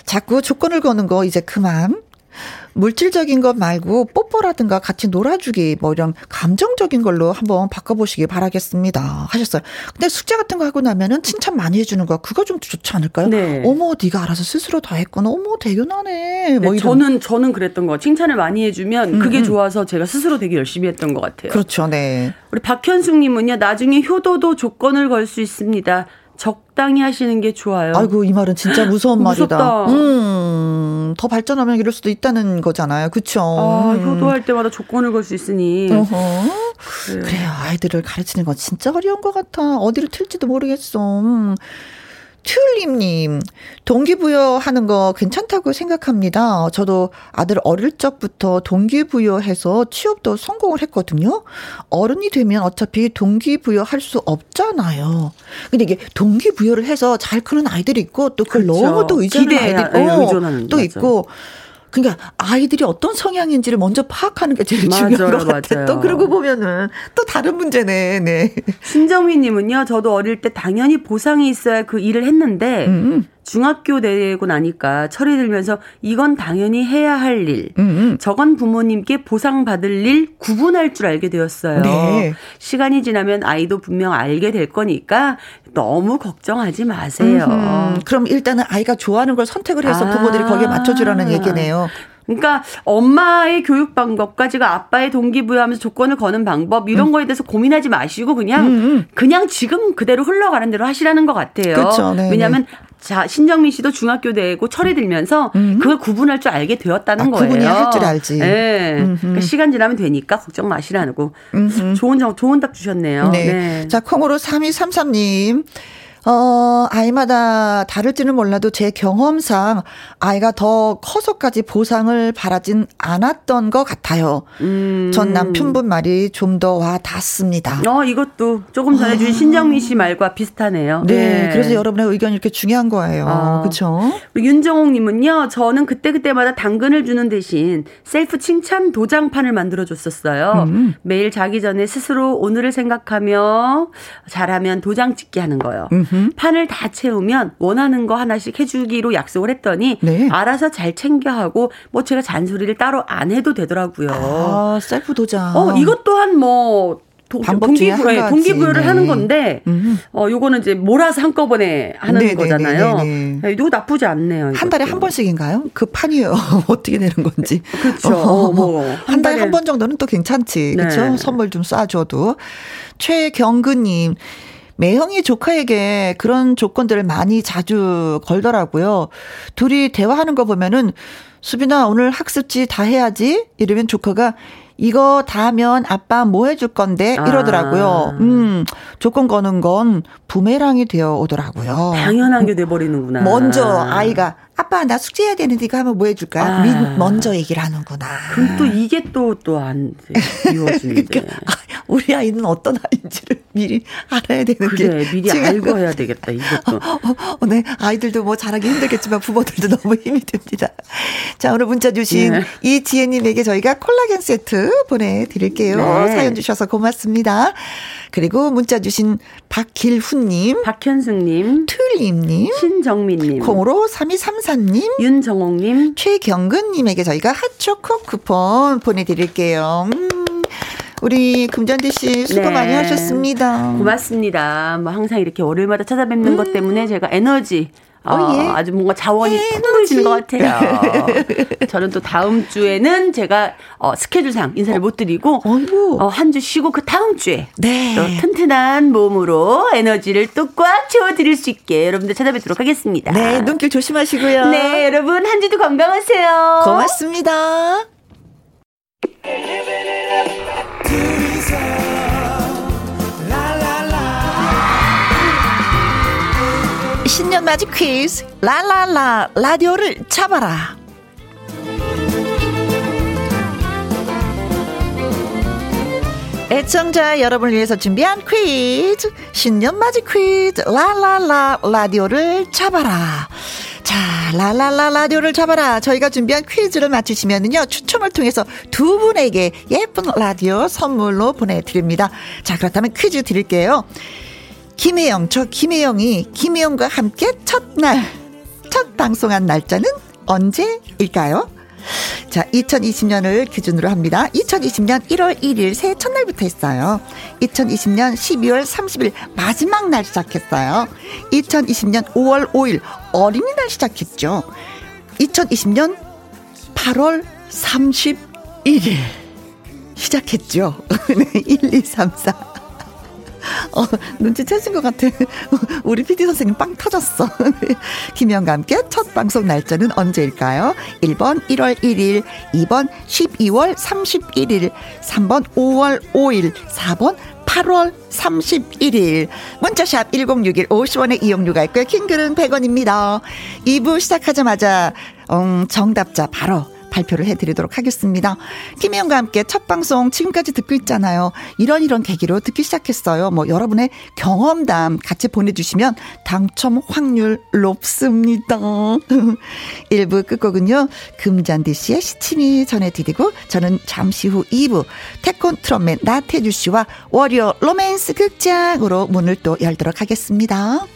자꾸 조건을 거는 거 이제 그만. 물질적인 것 말고 뽀뽀라든가 같이 놀아주기 뭐 이런 감정적인 걸로 한번 바꿔보시기 바라겠습니다 하셨어요. 근데 숙제 같은 거 하고 나면은 칭찬 많이 해주는 거 그거 좀 좋지 않을까요? 네. 어머 네가 알아서 스스로 다 했구나. 어머 대견하네. 뭐 네, 저는 저는 그랬던 거 칭찬을 많이 해주면 그게 음, 음. 좋아서 제가 스스로 되게 열심히 했던 것 같아요. 그렇죠. 네. 우리 박현숙님은요 나중에 효도도 조건을 걸 수 있습니다. 적당히 하시는 게 좋아요. 아이고 이 말은 진짜 무서운 말이다. 음, 더 발전하면 이럴 수도 있다는 거잖아요. 그렇죠. 아, 효도할 때마다 조건을 걸 수 있으니. 어허. 그래요. 그래요. 아이들을 가르치는 건 진짜 어려운 것 같아. 어디로 튈지도 모르겠어. 음. 튤립님, 동기부여하는 거 괜찮다고 생각합니다. 저도 아들 어릴 적부터 동기부여해서 취업도 성공을 했거든요. 어른이 되면 어차피 동기부여할 수 없잖아요. 근데 이게 동기부여를 해서 잘 크는 아이들이 있고 또 그걸 그렇죠. 너무 또 의존하는 아이들이 어, 의존하는, 또 맞아. 있고 그러니까 아이들이 어떤 성향인지를 먼저 파악하는 게 제일 맞아요, 중요한 것 같아요. 맞아요. 또 그러고 보면은 또 다른 문제네. 네. 신정민님은요. 저도 어릴 때 당연히 보상이 있어야 그 일을 했는데 음. 중학교 되고 나니까 철이 들면서 이건 당연히 해야 할 일, 음. 저건 부모님께 보상받을 일 구분할 줄 알게 되었어요. 네. 시간이 지나면 아이도 분명 알게 될 거니까 너무 걱정하지 마세요. 음흠. 그럼 일단은 아이가 좋아하는 걸 선택을 해서 아. 부모들이 거기에 맞춰주라는 얘기네요. 그러니까 엄마의 교육 방법까지가 아빠의 동기부여하면서 조건을 거는 방법 이런 음. 거에 대해서 고민하지 마시고 그냥 음, 음. 그냥 지금 그대로 흘러가는 대로 하시라는 것 같아요. 그렇죠. 네, 왜냐하면 네. 자 신정민 씨도 중학교 되고 철이 들면서 음. 그걸 구분할 줄 알게 되었다는 아, 거예요. 구분이 할 줄 알지. 네. 그러니까 시간 지나면 되니까 걱정 마시라고. 좋은 좋은 답 주셨네요. 네. 네. 자 콩으로 3233님. 어, 아이마다 다를지는 몰라도 제 경험상 아이가 더 커서까지 보상을 바라진 않았던 것 같아요. 음. 전 남편분 말이 좀 더 와 닿습니다. 어, 이것도 조금 전에 준 아. 신정민 씨 말과 비슷하네요. 네, 네. 그래서 여러분의 의견이 이렇게 중요한 거예요. 어. 그렇죠? 윤정옥 님은요. 저는 그때그때마다 당근을 주는 대신 셀프 칭찬 도장판을 만들어 줬었어요. 음. 매일 자기 전에 스스로 오늘을 생각하며 잘하면 도장 찍게 하는 거예요. 음. 판을 다 채우면 원하는 거 하나씩 해주기로 약속을 했더니 네. 알아서 잘 챙겨 하고 뭐 제가 잔소리를 따로 안 해도 되더라고요. 아, 셀프 도장. 어, 이것 또한 뭐 도, 동기부여, 네, 동기부여를 네. 하는 건데, 음. 어, 요거는 이제 몰아서 한꺼번에 하는 네, 네 거잖아요. 네, 네, 이거 나쁘지 않네요. 이것도. 한 달에 한 번씩인가요? 그 판이요. 어떻게 되는 건지. 그렇죠. 어, 뭐. 한 달에 한 번 정도는 또 괜찮지. 그렇죠? 선물 좀 쏴줘도. 최경근님. 매형이 조카에게 그런 조건들을 많이 자주 걸더라고요. 둘이 대화하는 거 보면은 수빈아 오늘 학습지 다 해야지 이러면 조카가 이거 다 하면 아빠 뭐 해줄 건데 이러더라고요. 아. 음 조건 거는 건 부메랑이 되어 오더라고요. 당연한 게 돼버리는구나. 먼저 아이가 아빠 나 숙제해야 되는데 이거 하면 뭐 해줄까? 아. 민, 먼저 얘기를 하는구나. 그럼 또 이게 또 또 안 이루어지는데. 그러니까 우리 아이는 어떤 아이인지를 미리 알아야 되는 그래, 게 미리 알고 해야 되겠다. 이것도. 어, 어, 네, 아이들도 뭐 잘하기 힘들겠지만 부모들도 너무 힘이 듭니다. 자 오늘 문자 주신 네. 이지혜님에게 저희가 콜라겐 세트 보내드릴게요. 네. 사연 주셔서 고맙습니다. 그리고 문자 주신 박길훈님, 박현승님, 틀림님, 신정민님, 콩으로 3234님, 윤정옥님, 최경근님에게 저희가 핫초코 쿠폰 보내드릴게요. 음. 우리 금잔디 씨 수고 네. 많이 하셨습니다. 고맙습니다. 뭐 항상 이렇게 월요일마다 찾아뵙는 음. 것 때문에 제가 에너지 어, 예. 아주 뭔가 자원이 풍부해지는 것 같아요. 저는 또 다음 주에는 제가 어, 스케줄상 인사를 어, 못 드리고 어, 한 주 쉬고 그 다음 주에 네. 또 튼튼한 몸으로 에너지를 또 꽉 채워드릴 수 있게 여러분들 찾아뵙도록 하겠습니다. 네, 눈길 조심하시고요. 네, 여러분 한 주도 건강하세요. 고맙습니다. 신년 맞이 퀴즈. 라라라 라디오를 잡아라 애청자 여러분을 위해서 준비한 퀴즈 신년 맞이 퀴즈 라라라 라디오를 잡아라 자, 라라라 라디오를 잡아라. 저희가 준비한 퀴즈를 맞히시면은요, 추첨을 통해서 두 분에게 예쁜 라디오 선물로 보내드립니다. 자, 그렇다면 퀴즈 드릴게요. 김혜영, 저 김혜영이 김혜영과 함께 첫날, 첫 방송한 날짜는 언제일까요? 자, 2020년을 기준으로 합니다. 2020년 1월 1일 새해 첫날부터 했어요. 2020년 12월 30일 마지막 날 시작했어요. 2020년 5월 5일 어린이날 시작했죠. 2020년 8월 31일 시작했죠. 네, 1, 2, 3, 4. 어, 눈치채신 것 같아. 우리 PD 선생님 빵 터졌어. 김영과 함께 첫 방송 날짜는 언제일까요? 1번 1월 1일, 2번 12월 31일, 3번 5월 5일, 4번 8월 31일. 문자샵 1061 50원의 이용료가 있고요. 킹글은 100원입니다. 2부 시작하자마자, 음, 정답자 바로 발표를 해드리도록 하겠습니다. 김혜영과 함께 첫 방송 지금까지 듣고 있잖아요. 이런 이런 계기로 듣기 시작했어요. 뭐 여러분의 경험담 같이 보내주시면 당첨 확률 높습니다. 1부 끝곡은요. 금잔디 씨의 시침이 전해드리고 저는 잠시 후 2부 태콘 트럼맨 나태주 씨와 워리어 로맨스 극장으로 문을 또 열도록 하겠습니다.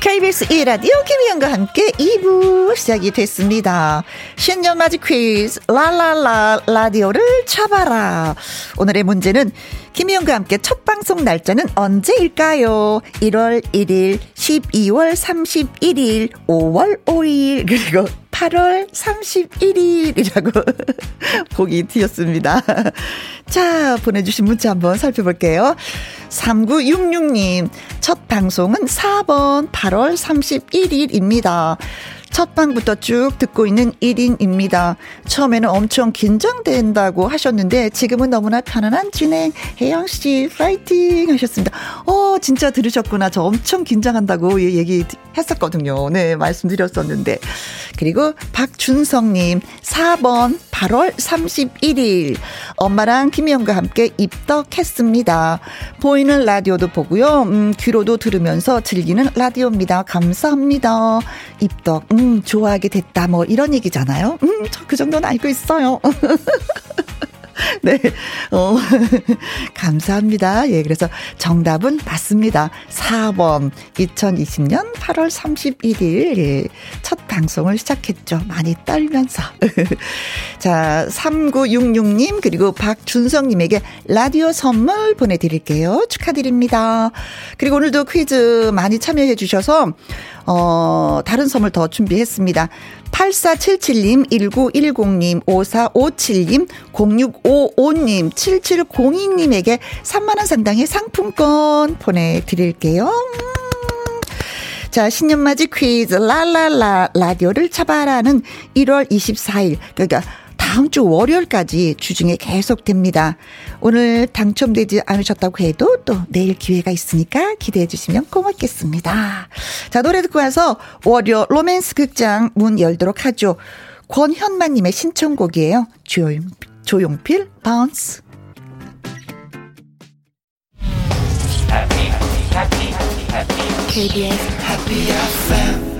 KBS 1라디오 김희영과 함께 2부 시작이 됐습니다. 신년 맞이 퀴즈 라라라 라디오를 잡아라. 오늘의 문제는 김희영과 함께 첫 방송 날짜는 언제일까요? 1월 1일, 12월 31일, 5월 5일, 그리고 8월 31일이라고 보기 튀었습니다. 자, 보내주신 문자 한번 살펴볼게요. 3966님, 첫 방송은 4번 8월 31일입니다. 첫 방부터 쭉 듣고 있는 1인입니다. 처음에는 엄청 긴장된다고 하셨는데 지금은 너무나 편안한 진행. 혜영 씨, 파이팅! 하셨습니다. 어, 진짜 들으셨구나. 저 엄청 긴장한다고 얘기 했었거든요. 네, 말씀드렸었는데. 그리고 박준성 님, 4번 8월 31일. 엄마랑 김희영과 함께 입덕했습니다. 보이는 라디오도 보고요. 음, 귀로도 들으면서 즐기는 라디오입니다. 감사합니다. 입덕. 음, 음, 좋아하게 됐다. 뭐 이런 얘기잖아요. 음, 저 그 정도는 알고 있어요. 네. 어, 감사합니다. 예, 그래서 정답은 맞습니다. 4번. 2020년 8월 31일, 예, 첫 방송을 시작했죠. 많이 떨면서. 자, 3966님, 그리고 박준성님에게 라디오 선물 보내드릴게요. 축하드립니다. 그리고 오늘도 퀴즈 많이 참여해 주셔서, 어, 다른 선물 더 준비했습니다. 8477님, 1910님, 5457님, 0655님, 7702님에게 3만원 상당의 상품권 보내드릴게요. 음. 자, 신년맞이 퀴즈, 라라라, 라디오를 잡아라는 1월 24일, 그러니까 다음 주 월요일까지 주중에 계속됩니다. 오늘 당첨되지 않으셨다고 해도 또 내일 기회가 있으니까 기대해 주시면 고맙겠습니다. 자, 노래 듣고 와서 월요 로맨스 극장 문 열도록 하죠. 권현만님의 신청곡이에요. 조용, 조용필, Bounce. KBS Happy FM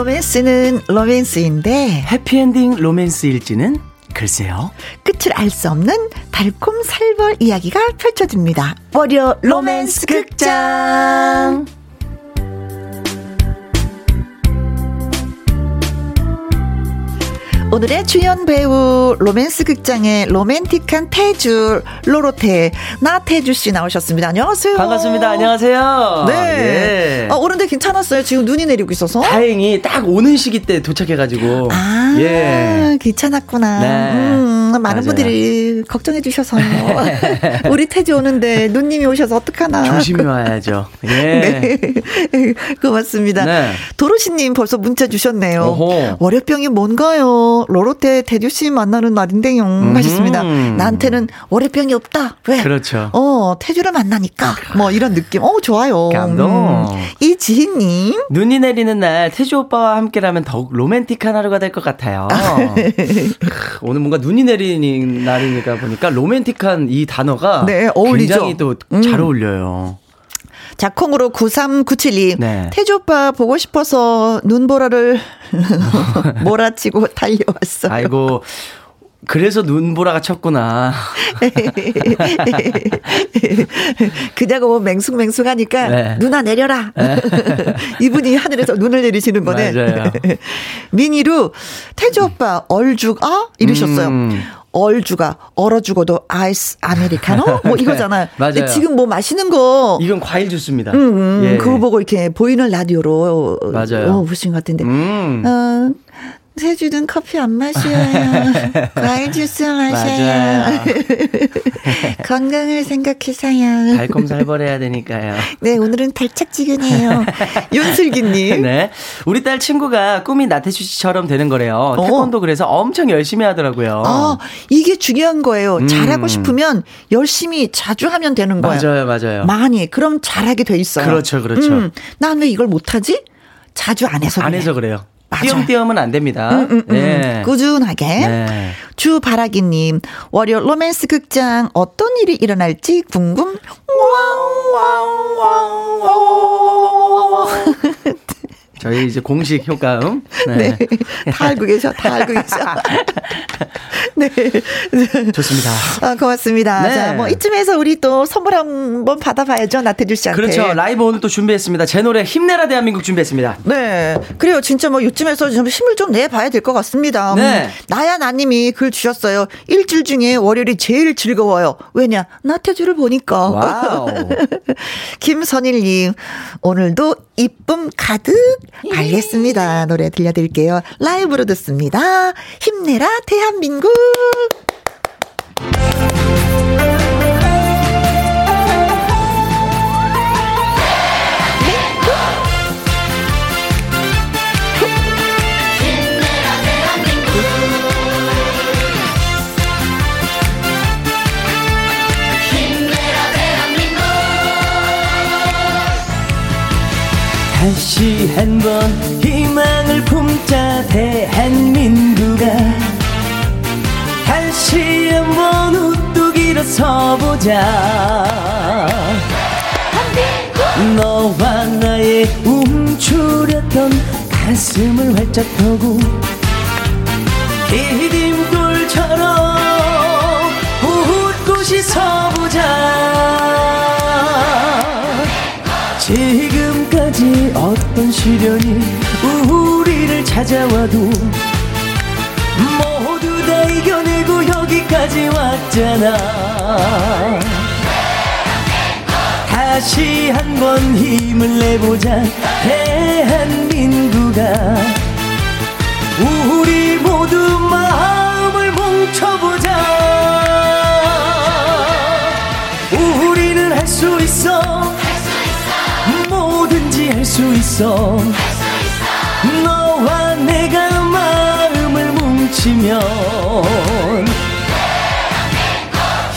로맨스는 로맨스인데 해피엔딩 로맨스일지는 글쎄요. 끝을 알 수 없는 달콤 살벌 이야기가 펼쳐집니다. 월요 로맨스 극장. 오늘의 주연 배우 로맨스 극장의 로맨틱한 태주 로로테 나태주 씨 나오셨습니다. 안녕하세요. 반갑습니다. 안녕하세요. 네. 예. 아, 오는데 괜찮았어요. 지금 눈이 내리고 있어서. 다행히 딱 오는 시기 때 도착해가지고. 아, 예. 괜찮았구나. 네. 음, 많은 맞아요. 분들이 걱정해 주셔서. 우리 태주 오는데 누님이 오셔서 어떡하나. 조심히 와야죠. 예. 네. 고맙습니다. 네. 도로시님 벌써 문자 주셨네요. 오호. 월요병이 뭔가요? 로로테 태주 씨 만나는 날인데요. 하셨습니다. 나한테는 월요병이 없다. 왜? 그렇죠. 어, 태주를 만나니까. 뭐 이런 느낌. 어, 좋아요. 감동. 음. 이지희님. 눈이 내리는 날 태주 오빠와 함께라면 더욱 로맨틱한 하루가 될 것 같아요. 크, 오늘 뭔가 눈이 내리 는 날이니까 보니까 로맨틱한 이 단어가 네, 어울리죠. 굉장히 또잘 어울려요. 자, 콩으로 9397님. 네. 태주 오빠 보고 싶어서 눈보라를 몰아치고 달려왔어. 아이고 그래서 눈보라가 쳤구나. 그자고 뭐 맹숭맹숭하니까 네. 누나 내려라. 이분이 하늘에서 눈을 내리시는 거네. 미니로 태주 오빠 얼죽 아 이러셨어요. 음. 얼죽아 얼어 죽어도 아이스 아메리카노 뭐 이거잖아요. 맞아요. 지금 뭐 마시는 거 이건 과일 주스입니다. 음, 음, 예. 그거 보고 이렇게 보이는 라디오로 맞아요. 어, 보신 것 같은데. 음. 어, 세주는 커피 안 마셔요. 과일 주스 마셔요. 건강을 생각해서요. 달콤살벌해야 되니까요. 네, 오늘은 달짝지근해요. 윤슬기님. 네. 우리 딸 친구가 꿈이 나태주 씨처럼 되는 거래요. 태권도 그래서 엄청 열심히 하더라고요. 아, 이게 중요한 거예요. 음. 잘하고 싶으면 열심히 자주 하면 되는 거예요. 맞아요, 맞아요. 많이. 그럼 잘하게 돼 있어요. 그렇죠, 그렇죠. 난왜 이걸 못하지? 자주 안 해서. 안 그래. 해서 그래요. 띄엄띄엄은 안 됩니다. 음, 음, 음. 네. 꾸준하게. 네. 주바라기님, 월요 로맨스 극장 어떤 일이 일어날지 궁금. 저희 이제 공식 효과음. 네. 다 알고 계셔, 다 알고 계셔. 네. 좋습니다. 아, 고맙습니다. 네. 자, 뭐, 이쯤에서 우리 또 선물 한번 받아봐야죠, 나태주 씨한테. 그렇죠. 라이브 오늘 또 준비했습니다. 제 노래 힘내라 대한민국 준비했습니다. 네. 그래요. 진짜 뭐 요즘에서 좀 힘을 좀 내봐야 될 것 같습니다. 네. 음, 나야 나님이 글 주셨어요. 일주일 중에 월요일이 제일 즐거워요. 왜냐? 나태주를 보니까. Wow. 김선일님, 오늘도 이쁨 가득 알겠습니다. 노래 들려드릴게요. 라이브로 듣습니다. 힘내라, 대한민국! 다시 한 번 희망을 품자 대한민국아. 다시 한 번 우뚝 일어서보자. 너와 나의 움츠렸던 가슴을 활짝 펴고 디딤돌처럼 웃고 씻어보자. 지금까지 어떤 시련이 우리를 찾아와도 모두 다 이겨내고 여기까지 왔잖아. 다시 한 번 힘을 내보자 대한민국아. 우리 모두 마음을 뭉쳐보자. 우리는 할 수 있어 수 있어. 너와 내가 마음을 뭉치면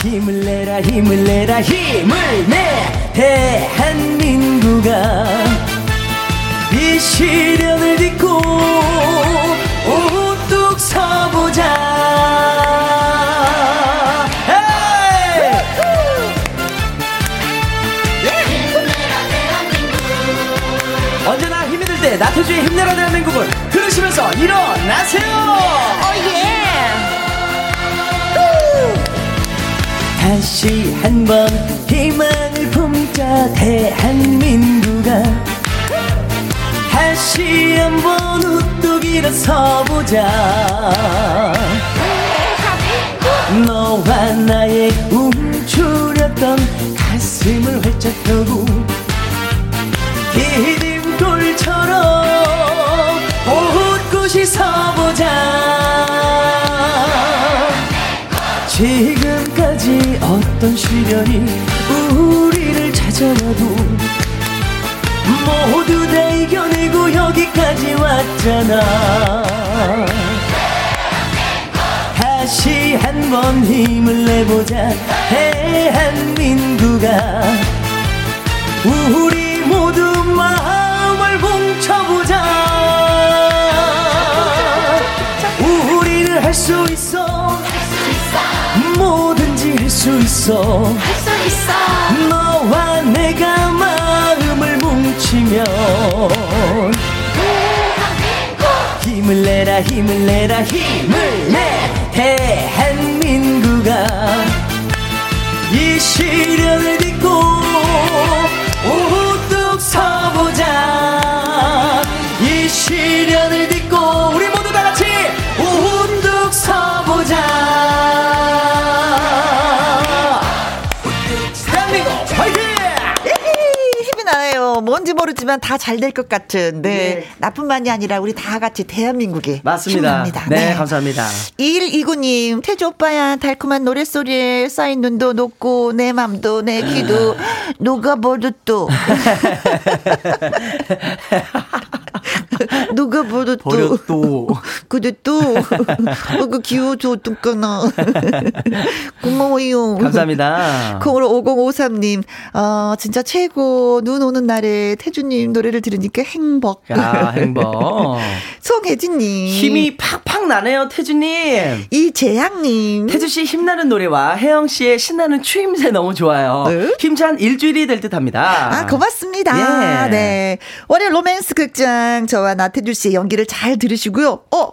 힘을 내라 힘을 내라 힘을 내. 대한민국아 이 시련을 딛고 우뚝 서보자 나태주의 힘내라 대한민국을 들으시면서 일어나세요! 다시 한 번 희망을 품자 대한민국아. 다시 한 번 우뚝 일어서보자. 너와 나의 움츠렸던 가슴을 활짝 펴고 웃고 씻어보자. 지금까지 어떤 시련이 우리를 찾아와도 모두 다 이겨내고 여기까지 왔잖아. 다시 한번 힘을 내보자. 대한민국아 우리 뭐든지 할수 있어. 너와 내가 마음을 뭉치면 힘을 내라 힘을 내라 힘을 내. 대한민국아 이 시련을 딛고 우뚝 서보자. 이 시련을 딛고 우리 모두 다 같이 우뚝 서보자 뭔지 모르지만 다 잘 될 것 같은. 네. 나뿐만이 아니라 우리 다 같이 대한민국에 맞습니다. 힘납니다. 네, 감사합니다. 2129님, 태주 오빠야, 달콤한 노랫소리에 쌓인 눈도 녹고, 내 맘도, 내 귀도, 녹아버렸도. 누가 버렸도. 버렸도. 근데 또, 어, 그 어떡하나. 고마워요. 감사합니다. 콩으로 5053님, 어, 진짜 최고. 눈 오는 날에 태주님 노래를 들으니까 행복. 야, 행복. 송혜진님. 힘이 팍팍 나네요, 태주님. 이재양님. 태주 씨 힘나는 노래와 혜영 씨의 신나는 추임새 너무 좋아요. 네? 힘찬 일주일이 될 듯 합니다. 아, 고맙습니다. 예. 네. 월요 로맨스 극장 저와 나태주 씨의 연기를 잘 들으시고요. 어,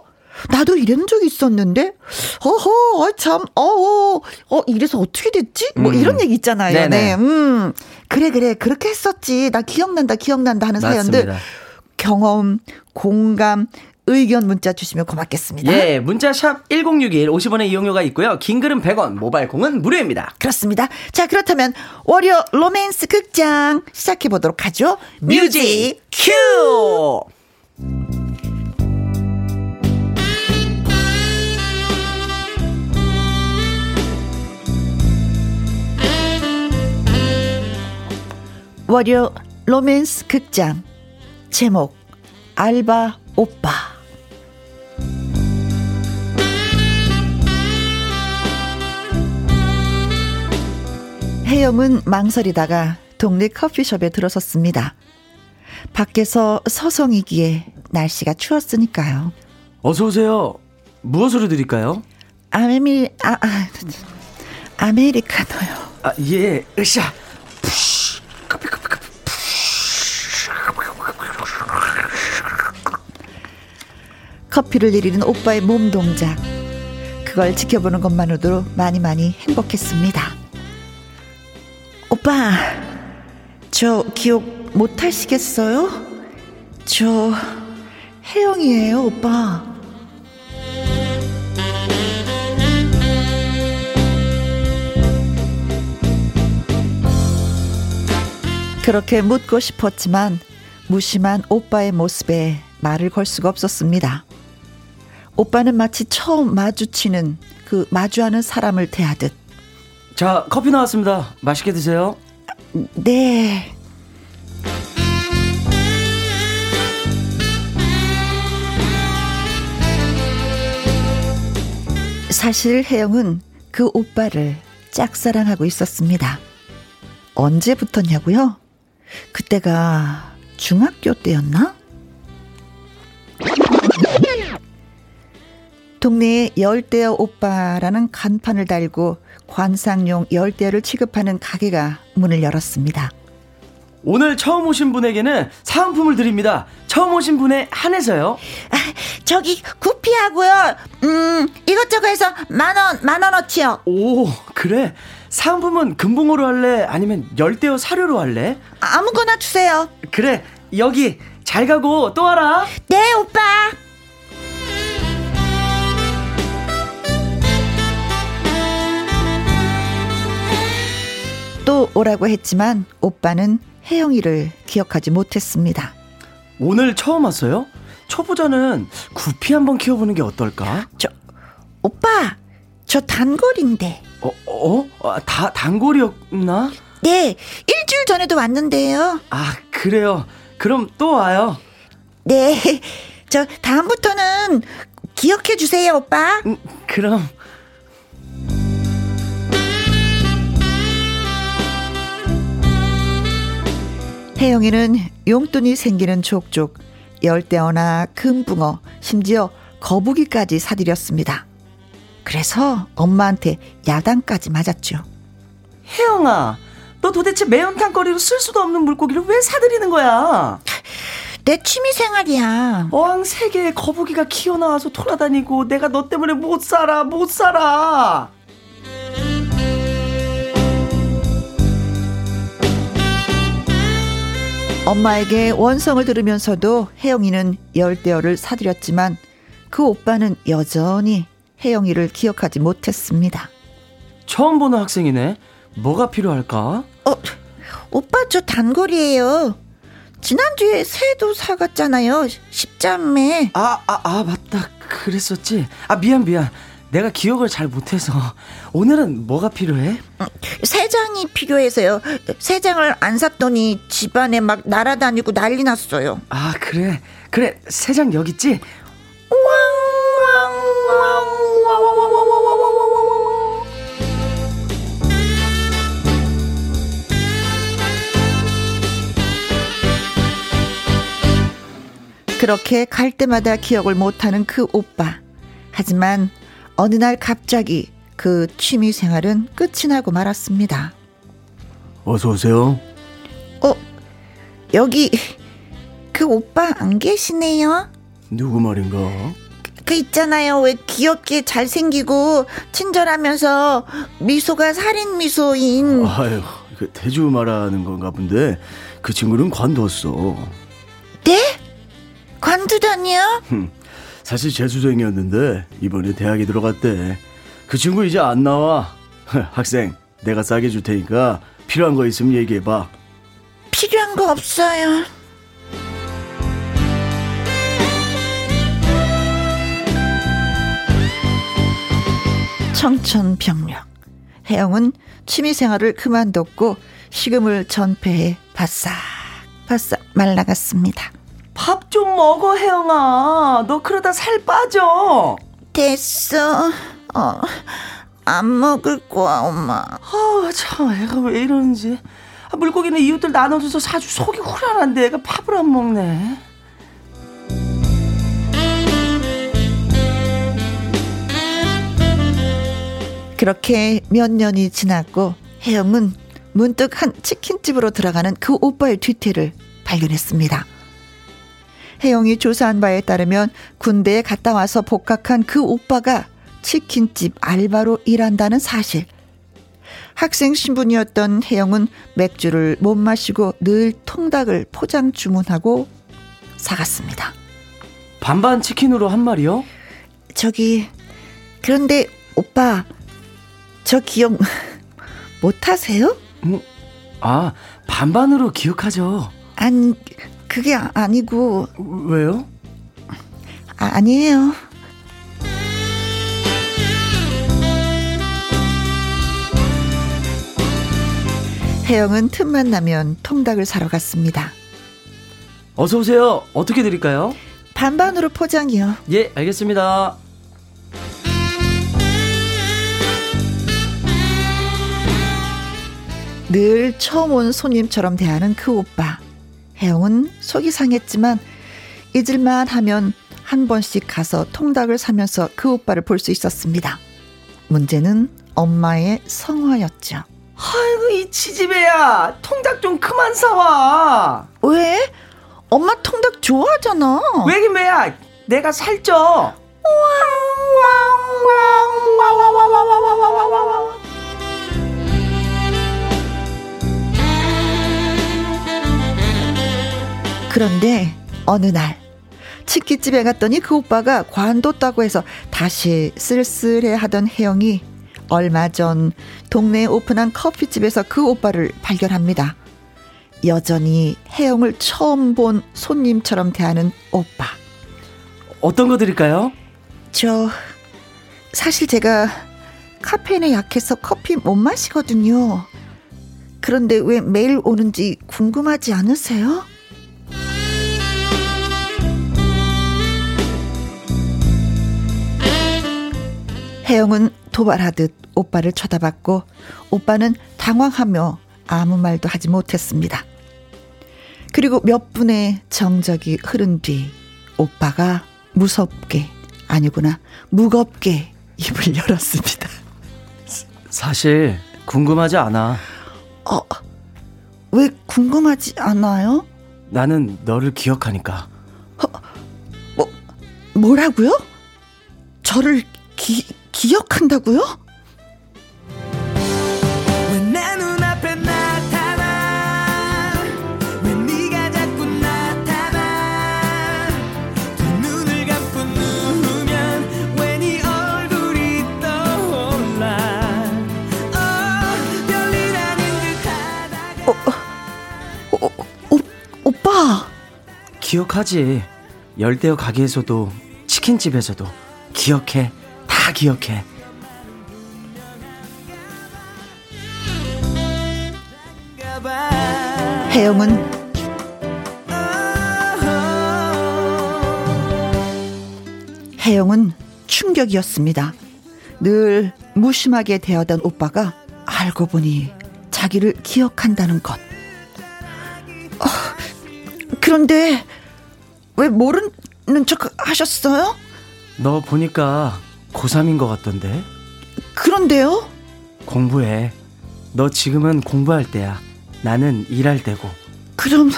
나도 이런 적 있었는데, 어허, 어, 참, 어, 어, 이래서 어떻게 됐지? 뭐 음. 이런 얘기 있잖아요. 네네. 네. 음, 그래, 그래, 그렇게 했었지. 나 기억난다, 기억난다 하는 사연들. 맞습니다. 경험, 공감, 의견 문자 주시면 고맙겠습니다. 예, 문자 샵 1061, 50원의 이용료가 있고요. 긴 글은 100원, 모바일 콩은 무료입니다. 그렇습니다. 자, 그렇다면 월요 로맨스 극장 시작해 보도록 하죠. 뮤직 큐! 월요 로맨스 극장 제목 알바 오빠 혜영은 망설이다가 동네 커피숍에 들어섰습니다. 밖에서 서성이기에 날씨가 추웠으니까요. 어서 오세요. 무엇으로 드릴까요? 아메미 아, 아 아메리카노요. 아, 예. 으쌰. 커피를 내리는 오빠의 몸 동작. 그걸 지켜보는 것만으로도 많이 많이 행복했습니다. 오빠, 저 기억 못 하시겠어요? 저 혜영이에요, 오빠. 그렇게 묻고 싶었지만 무심한 오빠의 모습에 말을 걸 수가 없었습니다. 오빠는 마치 처음 마주치는 그 마주하는 사람을 대하듯 자, 커피 나왔습니다. 맛있게 드세요. 네. 사실 혜영은 그 오빠를 짝사랑하고 있었습니다. 언제부터냐고요? 그때가 중학교 때였나? 동네에 열대어 오빠라는 간판을 달고 관상용 열대어를 취급하는 가게가 문을 열었습니다. 오늘 처음 오신 분에게는 사은품을 드립니다. 처음 오신 분에 한해서요. 아, 저기 구피하고요. 음 이것저것 해서 만 원 만 원어치요. 오, 그래. 사은품은 금붕어로 할래? 아니면 열대어 사료로 할래? 아무거나 주세요. 그래. 여기 잘 가고 또 와라. 네 오빠. 또 오라고 했지만 오빠는 혜영이를 기억하지 못했습니다. 오늘 처음 왔어요? 초보자는 구피 한번 키워보는 게 어떨까? 저 오빠 저 단골인데. 어, 어? 아, 다 단골이었나? 네 일주일 전에도 왔는데요. 아, 그래요. 그럼 또 와요. 네. 저 다음부터는 기억해 주세요, 오빠. 음, 그럼. 혜영이는 용돈이 생기는 족족 열대어나 금붕어 심지어 거북이까지 사들였습니다. 그래서 엄마한테 야단까지 맞았죠. 혜영아, 너 도대체 매운탕거리로 쓸 수도 없는 물고기를 왜 사들이는 거야? 내 취미 생활이야. 어항 세 개에 거북이가 키워나와서 돌아다니고 내가 너 때문에 못 살아, 못 살아. 엄마에게 원성을 들으면서도 혜영이는 열대어를 사들였지만 그 오빠는 여전히 혜영이를 기억하지 못했습니다. 처음 보는 학생이네. 뭐가 필요할까? 어, 오빠 저 단골이에요. 지난주에 새도 사갔잖아요. 십자매. 아, 아, 아, 맞다. 그랬었지. 아, 미안, 미안. 내가 기억을 잘 못해서. 오늘은 뭐가 필요해? 세 장이 필요해서요. 세 장을 안 샀더니 집안에 막 날아다니고 난리 났어요. 아, 그래. 그래, 세 장 여기 있지? 그렇게 갈 때마다 기억을 못하는 그 오빠. 하지만 어느 날 갑자기 그 취미 생활은 끝이 나고 말았습니다. 어서 오세요. 어, 여기 그 오빠 안 계시네요. 누구 말인가? 그 있잖아요. 왜 귀엽게 잘생기고 친절하면서 미소가 살인 미소인. 아유, 그 태주 말하는 건가 본데 그 친구는 관뒀어. 네? 관두다니요? 사실 재수생이었는데 이번에 대학에 들어갔대. 그 친구 이제 안 나와. 학생, 내가 싸게 줄 테니까 필요한 거 있으면 얘기해 봐. 필요한 거 없어요. 청천벽력. 혜영은 취미생활을 그만뒀고 식음을 전폐해 바싹 바싹 말라갔습니다. 밥 좀 먹어, 혜영아. 너 그러다 살 빠져. 됐어. 어, 안 먹을 거야, 엄마. 아, 참, 애가 왜 이러는지. 물고기는 이웃들 나눠줘서 사주 속이 후련한데 애가 밥을 안 먹네. 그렇게 몇 년이 지났고 혜영은 문득 한 치킨집으로 들어가는 그 오빠의 뒤태를 발견했습니다. 혜영이 조사한 바에 따르면 군대에 갔다 와서 복학한 그 오빠가 치킨집 알바로 일한다는 사실. 학생 신분이었던 혜영은 맥주를 못 마시고 늘 통닭을 포장 주문하고 사갔습니다. 반반 치킨으로 한 마리요? 저기 그런데 오빠 저 기억 못 하세요? 음, 아 반반으로 기억하죠. 아니 그게 아- 아니고 왜요? 아, 아니에요. 혜영은 틈만 나면 통닭을 사러 갔습니다. 어서 오세요. 어떻게 드릴까요? 반반으로 포장이요. 예, 알겠습니다. 늘 처음 온 손님처럼 대하는 그 오빠. 혜영은 속이 상했지만 잊을만 하면 한 번씩 가서 통닭을 사면서 그 오빠를 볼 수 있었습니다. 문제는 엄마의 성화였죠. 아이고 이 치집애야 통닭 좀 그만 사와. 왜? 엄마 통닭 좋아하잖아. 왜긴 왜야? 내가 살쪄. 그런데 어느 날 치킨집에 갔더니 그 오빠가 관뒀다고 해서 다시 쓸쓸해 하던 혜영이 얼마 전 동네에 오픈한 커피집에서 그 오빠를 발견합니다. 여전히 혜영을 처음 본 손님처럼 대하는 오빠. 어떤 거 드릴까요? 저 사실 제가 카페인에 약해서 커피 못 마시거든요. 그런데 왜 매일 오는지 궁금하지 않으세요? 혜영은 도발하듯 오빠를 쳐다봤고 오빠는 당황하며 아무 말도 하지 못했습니다. 그리고 몇 분의 정적이 흐른 뒤 오빠가 무섭게 아니구나 무겁게 입을 열었습니다. 사실 궁금하지 않아. 어, 왜 궁금하지 않아요? 나는 너를 기억하니까. 뭐 뭐라고요? 저를 기, 기억한다고요? 어 오, 오, 오빠 기억하지. 열대어 가게에서도 치킨집에서도 기억해. 다 기억해. 혜영은 혜영은 충격이었습니다. 늘 무심하게 대하던 오빠가 알고 보니 자기를 기억한다는 것. 어, 그런데 왜 모르는 척 하셨어요? 너 보니까 고3인 것 같던데. 그런데요? 공부해. 너 지금은 공부할 때야. 나는 일할 때고. 그럼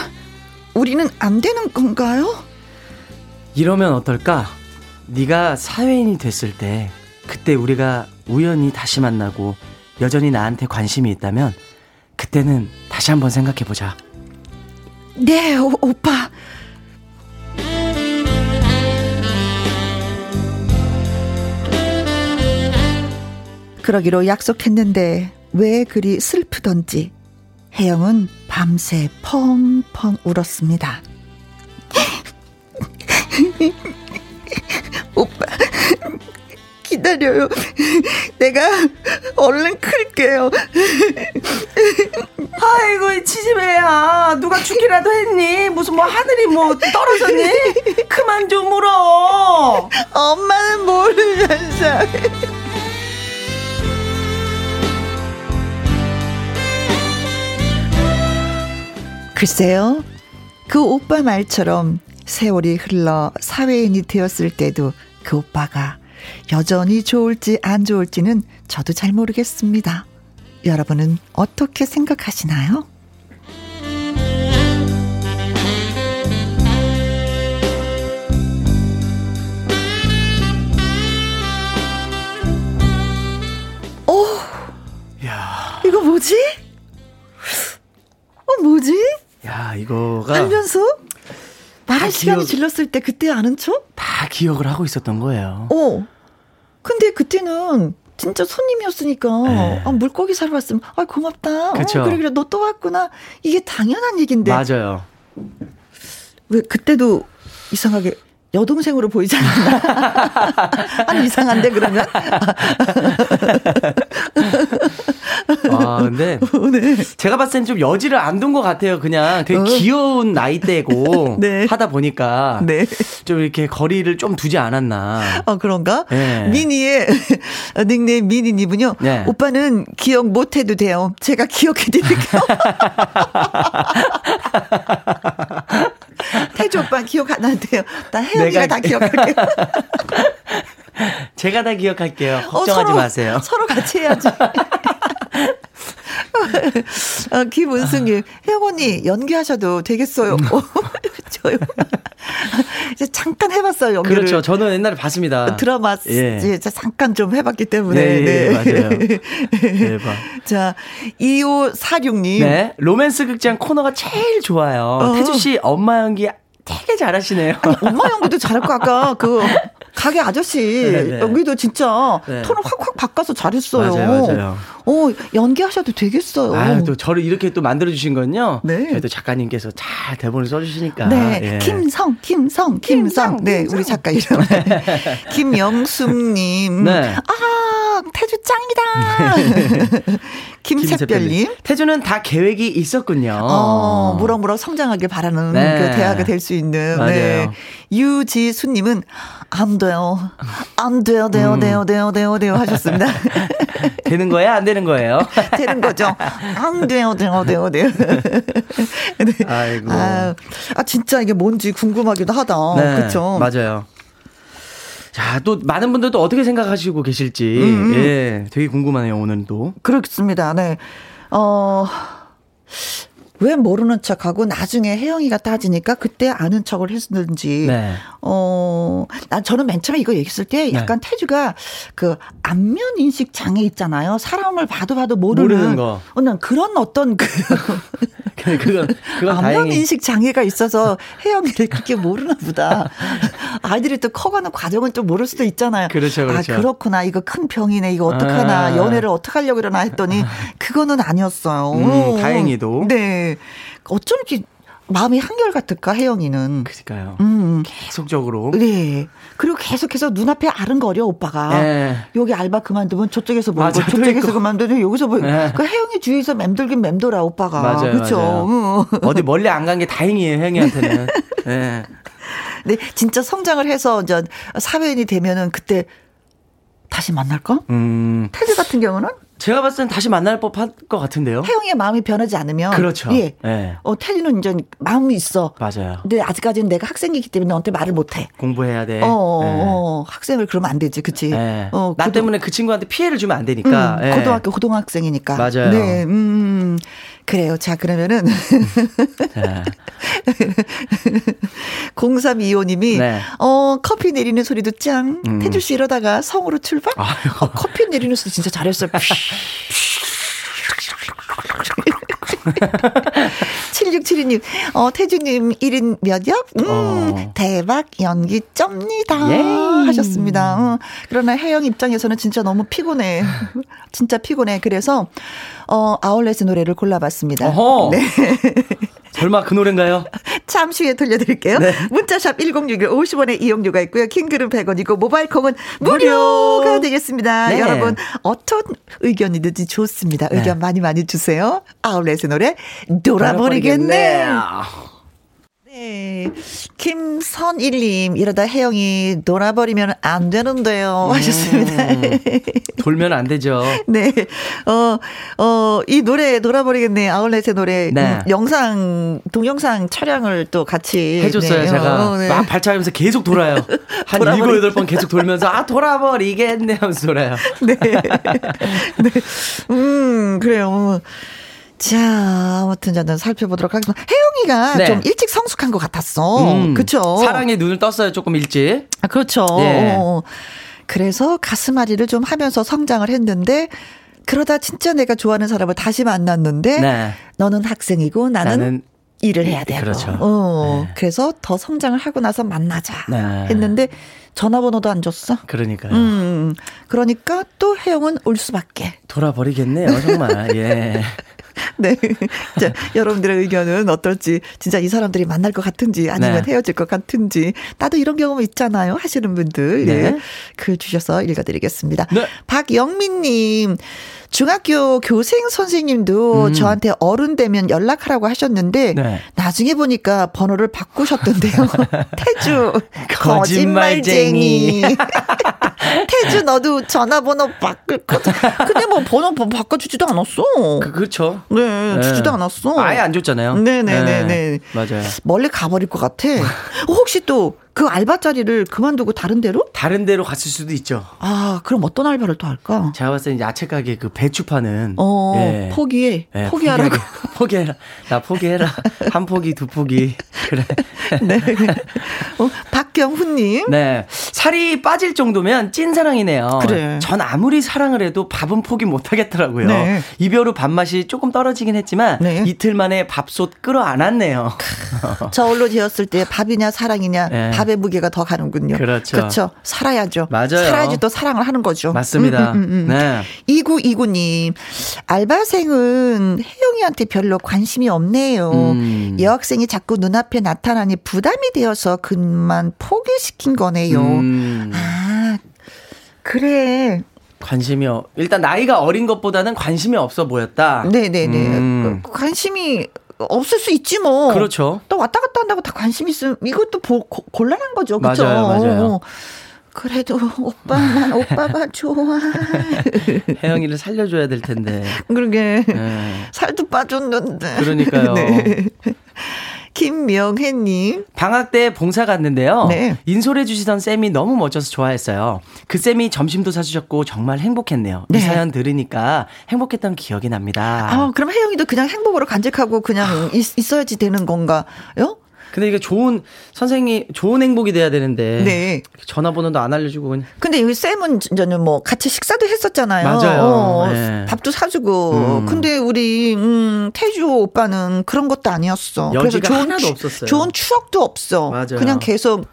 우리는 안 되는 건가요? 이러면 어떨까? 네가 사회인이 됐을 때 그때 우리가 우연히 다시 만나고 여전히 나한테 관심이 있다면 그때는 다시 한번 생각해 보자. 네, 오, 오빠. 그러기로 약속했는데 왜 그리 슬프던지 혜영은 밤새 펑펑 울었습니다. 오빠 기다려요. 내가 얼른 클게요. 아이고 이 치집애야 누가 죽기라도 했니? 무슨 뭐 하늘이 뭐 떨어졌니? 그만 좀 울어. 엄마는 모르면서. 글쎄요. 그 오빠 말처럼 세월이 흘러 사회인이 되었을 때도 그 오빠가 여전히 좋을지 안 좋을지는 저도 잘 모르겠습니다. 여러분은 어떻게 생각하시나요? 어, 야, 이거 뭐지? 어, 뭐지? 야 이거가 알면서 말할 다 시간이 기억- 질렀을 때 그때 아는 척? 다 기억을 하고 있었던 거예요. 어. 근데 그때는 진짜 손님이었으니까 네. 아, 물고기 사러 왔으면 아 고맙다. 그쵸. 어, 그래 그래 너 또 왔구나. 이게 당연한 얘긴데 맞아요. 왜 그때도 이상하게 여동생으로 보이지 않나? 아니 이상한데 그러면 아, 근데 네. 제가 봤을 땐 좀 여지를 안 둔 것 같아요. 그냥 되게 어. 귀여운 나이대고 네. 하다 보니까 네. 좀 이렇게 거리를 좀 두지 않았나. 어 그런가? 네. 미니의 닉네임 미니님은요. 네. 오빠는 기억 못해도 돼요. 제가 기억해드릴게요. 태주 오빠 기억 안 나는데요. 나 혜영이가 내가- 다 기억할게요. 제가 다 기억할게요. 어, 걱정하지 서로- 마세요. 서로 같이 해야지. 어, 김은승님, 혜영 언니 연기하셔도 되겠어요. 어, 저요. 이제 잠깐 해봤어요 연기를. 그렇죠. 저는 옛날에 봤습니다. 드라마 예. 이제 잠깐 좀 해봤기 때문에. 네, 예, 맞아요. 대박. 자, 2546님. 네. 로맨스 극장 코너가 제일 좋아요. 어. 태주 씨 엄마 연기 되게 잘하시네요. 엄마 연기도 잘했고 아까 그 가게 아저씨 네, 네. 연기도 진짜 네. 톤을 확확 바꿔서 잘했어요. 맞아요, 맞아요. 어 연기하셔도 되겠어요. 아유, 또 저를 이렇게 또 만들어주신 건요. 네. 저희 또 작가님께서 잘 대본을 써주시니까. 네, 예. 김성, 김성, 김성. 네, 우리 작가 이름. 김영숙님. 네. 아, 태주 짱이다. 김샛별님. 태주는 다 계획이 있었군요. 어, 무럭무럭 성장하길 바라는 네. 그 대화가 될 수 있는. 맞아요. 네. 유지수님은 안 돼요. 안 돼요, 돼요, 음. 돼요, 돼요, 돼요, 돼요 하셨습니다. 되는 거예요? 안 되는 거예요? 되는 거죠. 안 돼요, 돼요, 돼요, 돼요. 네. 아이고. 아, 아, 진짜 이게 뭔지 궁금하기도 하다. 네, 그쵸? 맞아요. 자, 또 많은 분들도 어떻게 생각하시고 계실지 음. 예, 되게 궁금하네요, 오늘도. 그렇습니다. 네. 어, 왜 모르는 척하고 나중에 혜영이가 따지니까 그때 아는 척을 했는지. 네. 어, 난 저는 맨 처음에 이거 얘기했을 때 약간 태주가 그 안면 인식 장애 있잖아요. 사람을 봐도 봐도 모르는. 모르는 거. 어, 난 그런 어떤 그 그건 그건 안면 인식 장애가 있어서 혜영이를 그렇게 모르나 보다. 아이들이 또 커가는 과정은 좀 모를 수도 있잖아요. 그렇죠, 그렇죠. 아, 그렇구나. 이거 큰 병이네. 이거 어떡하나. 아. 연애를 어떡하려고 그러나 했더니 그거는 아니었어요. 음, 다행히도. 네. 어쩜 이렇게 마음이 한결같을까, 혜영이는. 그러니까요. 음. 계속적으로. 네. 그리고 계속해서 눈앞에 아른거려, 오빠가. 네. 여기 알바 그만두면 저쪽에서 보고, 맞아, 저쪽에서. 그만두면 여기서 보고. 네. 그 혜영이 주위에서 맴돌긴 맴돌아, 오빠가. 맞아요, 그쵸. 맞아요. 응. 어디 멀리 안 간 게 다행이에요, 혜영이한테는. 예. 네, 진짜 성장을 해서 이제 사회인이 되면은 그때 다시 만날까? 음, 태주 같은 경우는 제가 봤을 땐 다시 만날 법할 것 같은데요. 혜영이의 마음이 변하지 않으면 그렇죠. 예. 예. 어, 태주는 이제 마음이 있어. 맞아요. 근데 아직까지는 내가 학생이기 때문에 너한테 말을 못 해. 공부해야 돼. 어, 어, 예. 어, 학생을 그러면 안 되지. 그치? 예. 어, 나 고등- 때문에 그 친구한테 피해를 주면 안 되니까. 음, 예. 고등학교 고등학생이니까. 맞아요. 네, 음, 그래요. 자, 그러면은 자, 0325님이 네. 어 커피 내리는 소리도 짱. 음. 태주 씨 이러다가 성으로 출발? 어, 커피 내리는 소리 진짜 잘했어요. 7672님, 어, 태주님 1인 몇 역? 음, 어. 대박 연기 쩝니다. 예. 하셨습니다. 어, 그러나 혜영 입장에서는 진짜 너무 피곤해. 진짜 피곤해. 그래서, 어, 아울렛의 노래를 골라봤습니다. 어허. 네. 설마 그 노래인가요? 잠시 후에 들려드릴게요. 네. 문자샵 1061 50원의 이용료가 있고요. 킹글은 100원이고 모바일 콩은 무료가 무료. 되겠습니다. 네. 여러분 어떤 의견이든지 좋습니다. 의견 많이 많이 주세요. 아울렛의 노래 돌아버리겠네. 네. 김선일님, 이러다 혜영이 놀아버리면 안 되는데요. 음. 하셨습니다. 돌면 안 되죠. 네. 어, 어, 이 노래 놀아버리겠네. 아울렛의 노래. 네. 음, 영상, 동영상 촬영을 또 같이. 해줬어요, 네. 제가. 어, 네. 막 발차하면서 계속 돌아요. 한 일곱, 여덟 번 계속 돌면서, 아, 돌아버리겠네 하면서 돌아요. 네. 네. 음, 그래요. 자, 아무튼 저는 살펴보도록 하겠습니다. 혜영이가 네. 좀 일찍 성숙한 것 같았어. 음, 그쵸? 사랑에 눈을 떴어요, 조금 일찍. 아, 그렇죠. 예. 어, 그래서 가슴앓이를 좀 하면서 성장을 했는데 그러다 진짜 내가 좋아하는 사람을 다시 만났는데 네. 너는 학생이고 나는, 나는 일을 해야 되고. 그렇죠. 어, 네. 그래서 더 성장을 하고 나서 만나자 네. 했는데 전화번호도 안 줬어. 그러니까요. 음, 그러니까 또 혜영은 올 수밖에. 돌아버리겠네요, 정말. 예. 네. 자, 여러분들의 의견은 어떨지, 진짜 이 사람들이 만날 것 같은지, 아니면 네. 헤어질 것 같은지, 나도 이런 경험 있잖아요. 하시는 분들. 네. 예. 글 주셔서 읽어드리겠습니다. 네. 박영민님, 중학교 교생 선생님도 음. 저한테 어른 되면 연락하라고 하셨는데, 네. 나중에 보니까 번호를 바꾸셨던데요. 태주, 거짓말쟁이. 거짓말쟁이. 태주, 너도 전화번호 바꿀 거죠. 근데 뭐 번호 바꿔주지도 않았어. 그, 그렇죠. 네, 네. 주지도 않았어. 아예 안 줬잖아요. 네네네네. 맞아요. 멀리 가버릴 것 같아. 혹시 또 그 알바 자리를 그만두고 다른 데로? 다른 데로 갔을 수도 있죠. 아, 그럼 어떤 알바를 또 할까? 제가 봤을 때 야채 가게 그 배추 파는. 어, 예. 포기해. 예, 포기하라고. 포기해라. 나 포기해라. 한 포기, 두 포기. 그래. 네. 어, 박경훈님. 네. 살이 빠질 정도면 찐사랑이네요. 그래. 전 아무리 사랑을 해도 밥은 포기 못 하겠더라고요. 네. 이별 후 밥맛이 조금 떨어지긴 했지만 네. 이틀 만에 밥솥 끌어안았네요. 저울로 재었을 때 밥이냐 사랑이냐 네. 밥의 무게가 더 가는군요. 그렇죠. 그렇죠. 살아야죠. 맞아요. 살아야지 또 사랑을 하는 거죠. 맞습니다. 음, 음, 음, 음. 네. 2929님, 알바생은 혜영이한테 별로 관심이 없네요. 음. 여학생이 자꾸 눈앞에 나타나니 부담이 되어서 그만 포기시킨 거네요. 음, 아, 그래. 관심이 어, 일단 나이가 어린 것보다는 관심이 없어 보였다. 네네네. 음. 관심이 없을 수 있지 뭐. 그렇죠. 또 왔다 갔다 한다고 다 관심 있으면 이것도 보, 고, 곤란한 거죠. 그죠? 맞아요, 맞아요. 어. 그래도 오빠 난 오빠가 좋아. 혜영이를 살려줘야 될 텐데. 그러게 네. 살도 빠졌는데. 그러니까요. 네. 김명혜님. 방학 때 봉사 갔는데요. 네. 인솔해 주시던 쌤이 너무 멋져서 좋아했어요. 그 쌤이 점심도 사주셨고 정말 행복했네요. 네. 이 사연 들으니까 행복했던 기억이 납니다. 아, 그럼 혜영이도 그냥 행복으로 간직하고 그냥 있, 있어야지 되는 건가요? 근데 이게 좋은 선생이 좋은 행복이 돼야 되는데 네. 전화번호도 안 알려주고 그냥 근데 여기 쌤은 저는 뭐 같이 식사도 했었잖아요. 맞아요. 어, 네. 밥도 사주고. 음. 근데 우리 음, 태주 오빠는 그런 것도 아니었어. 그래서 좋은 추- 없었어요. 좋은 추억도 없어. 맞아요. 그냥 계속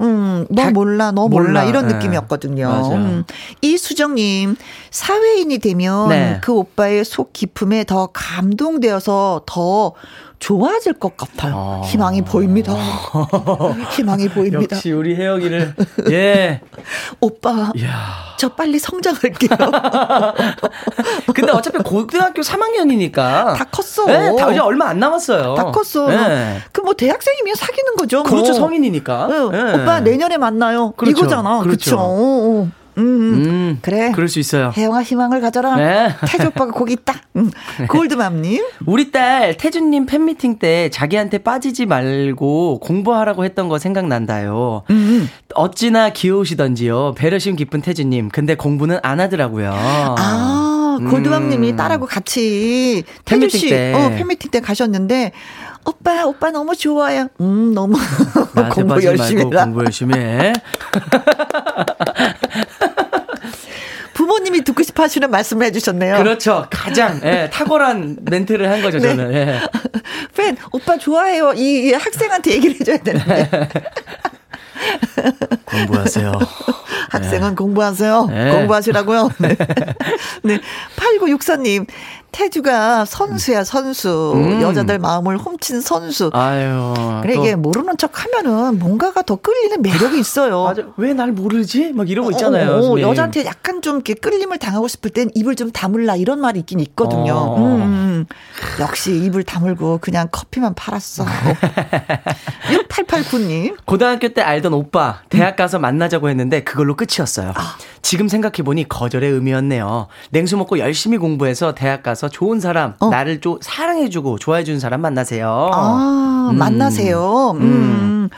음, 너 다- 몰라, 너 몰라, 몰라. 이런 네. 느낌이었거든요. 맞아요. 음. 이수정님, 사회인이 되면 네. 그 오빠의 속 깊음에 더 감동되어서 더 좋아질 것 같아요. 어. 희망이 보입니다. 희망이 보입니다. 역시 우리 혜영이를 예. 오빠, 이야. 저 빨리 성장할게요. 근데 어차피 고등학교 3학년이니까 다 컸어. 네, 다 이제 얼마 안 남았어요. 다 컸어. 네. 그뭐 대학생이면 사귀는 거죠. 뭐. 그렇죠 성인이니까. 응, 네. 오빠 내년에 만나요. 그렇죠. 이거잖아. 그렇죠. 그렇죠. 어, 어. 음, 음, 그래. 그럴 수 있어요. 혜영아 희망을 가져라. 네. 태주 오빠가 거기 있다. 음. 골드맘님. 우리 딸 태준님 팬미팅 때 자기한테 빠지지 말고 공부하라고 했던 거 생각난다요. 음. 어찌나 귀여우시던지요. 배려심 깊은 태준님. 근데 공부는 안 하더라고요. 아, 골드맘님이 음. 딸하고 같이 팬미팅 태주 씨, 때. 어, 팬미팅 때 가셨는데 오빠, 오빠 너무 좋아요. 음, 너무 공부 열심히 해라. 공부 열심히 해. 부모님이 듣고 싶어 하시는 말씀을 해주셨네요. 그렇죠. 가장 예, 탁월한 멘트를 한 거죠, 네. 저는. 예. 팬, 오빠 좋아해요. 이, 이 학생한테 얘기를 해줘야 되는데. 공부하세요. 학생은 공부하세요. 네. 공부하시라고요. 네. 네. 8964님, 태주가 선수야, 선수. 음. 여자들 마음을 훔친 선수. 아유. 그래, 이게 모르는 척 하면은 뭔가가 더 끌리는 매력이 있어요. 맞아. 왜 날 모르지? 막 이런 거 있잖아요. 어, 어. 여자한테 약간 좀 이렇게 끌림을 당하고 싶을 땐 입을 좀 다물라 이런 말이 있긴 있거든요. 어. 음, 음. 역시 입을 다물고 그냥 커피만 팔았어. 6889님. 고등학교 때 알던 오빠 대학 가서 만나자고 했는데 그걸로 끝이었어요. 아. 지금 생각해 보니 거절의 의미였네요. 냉수 먹고 열심히 공부해서 대학 가서 좋은 사람, 어. 나를 좀 사랑해주고 좋아해주는 사람 만나세요. 아, 음. 만나세요. 음. 음.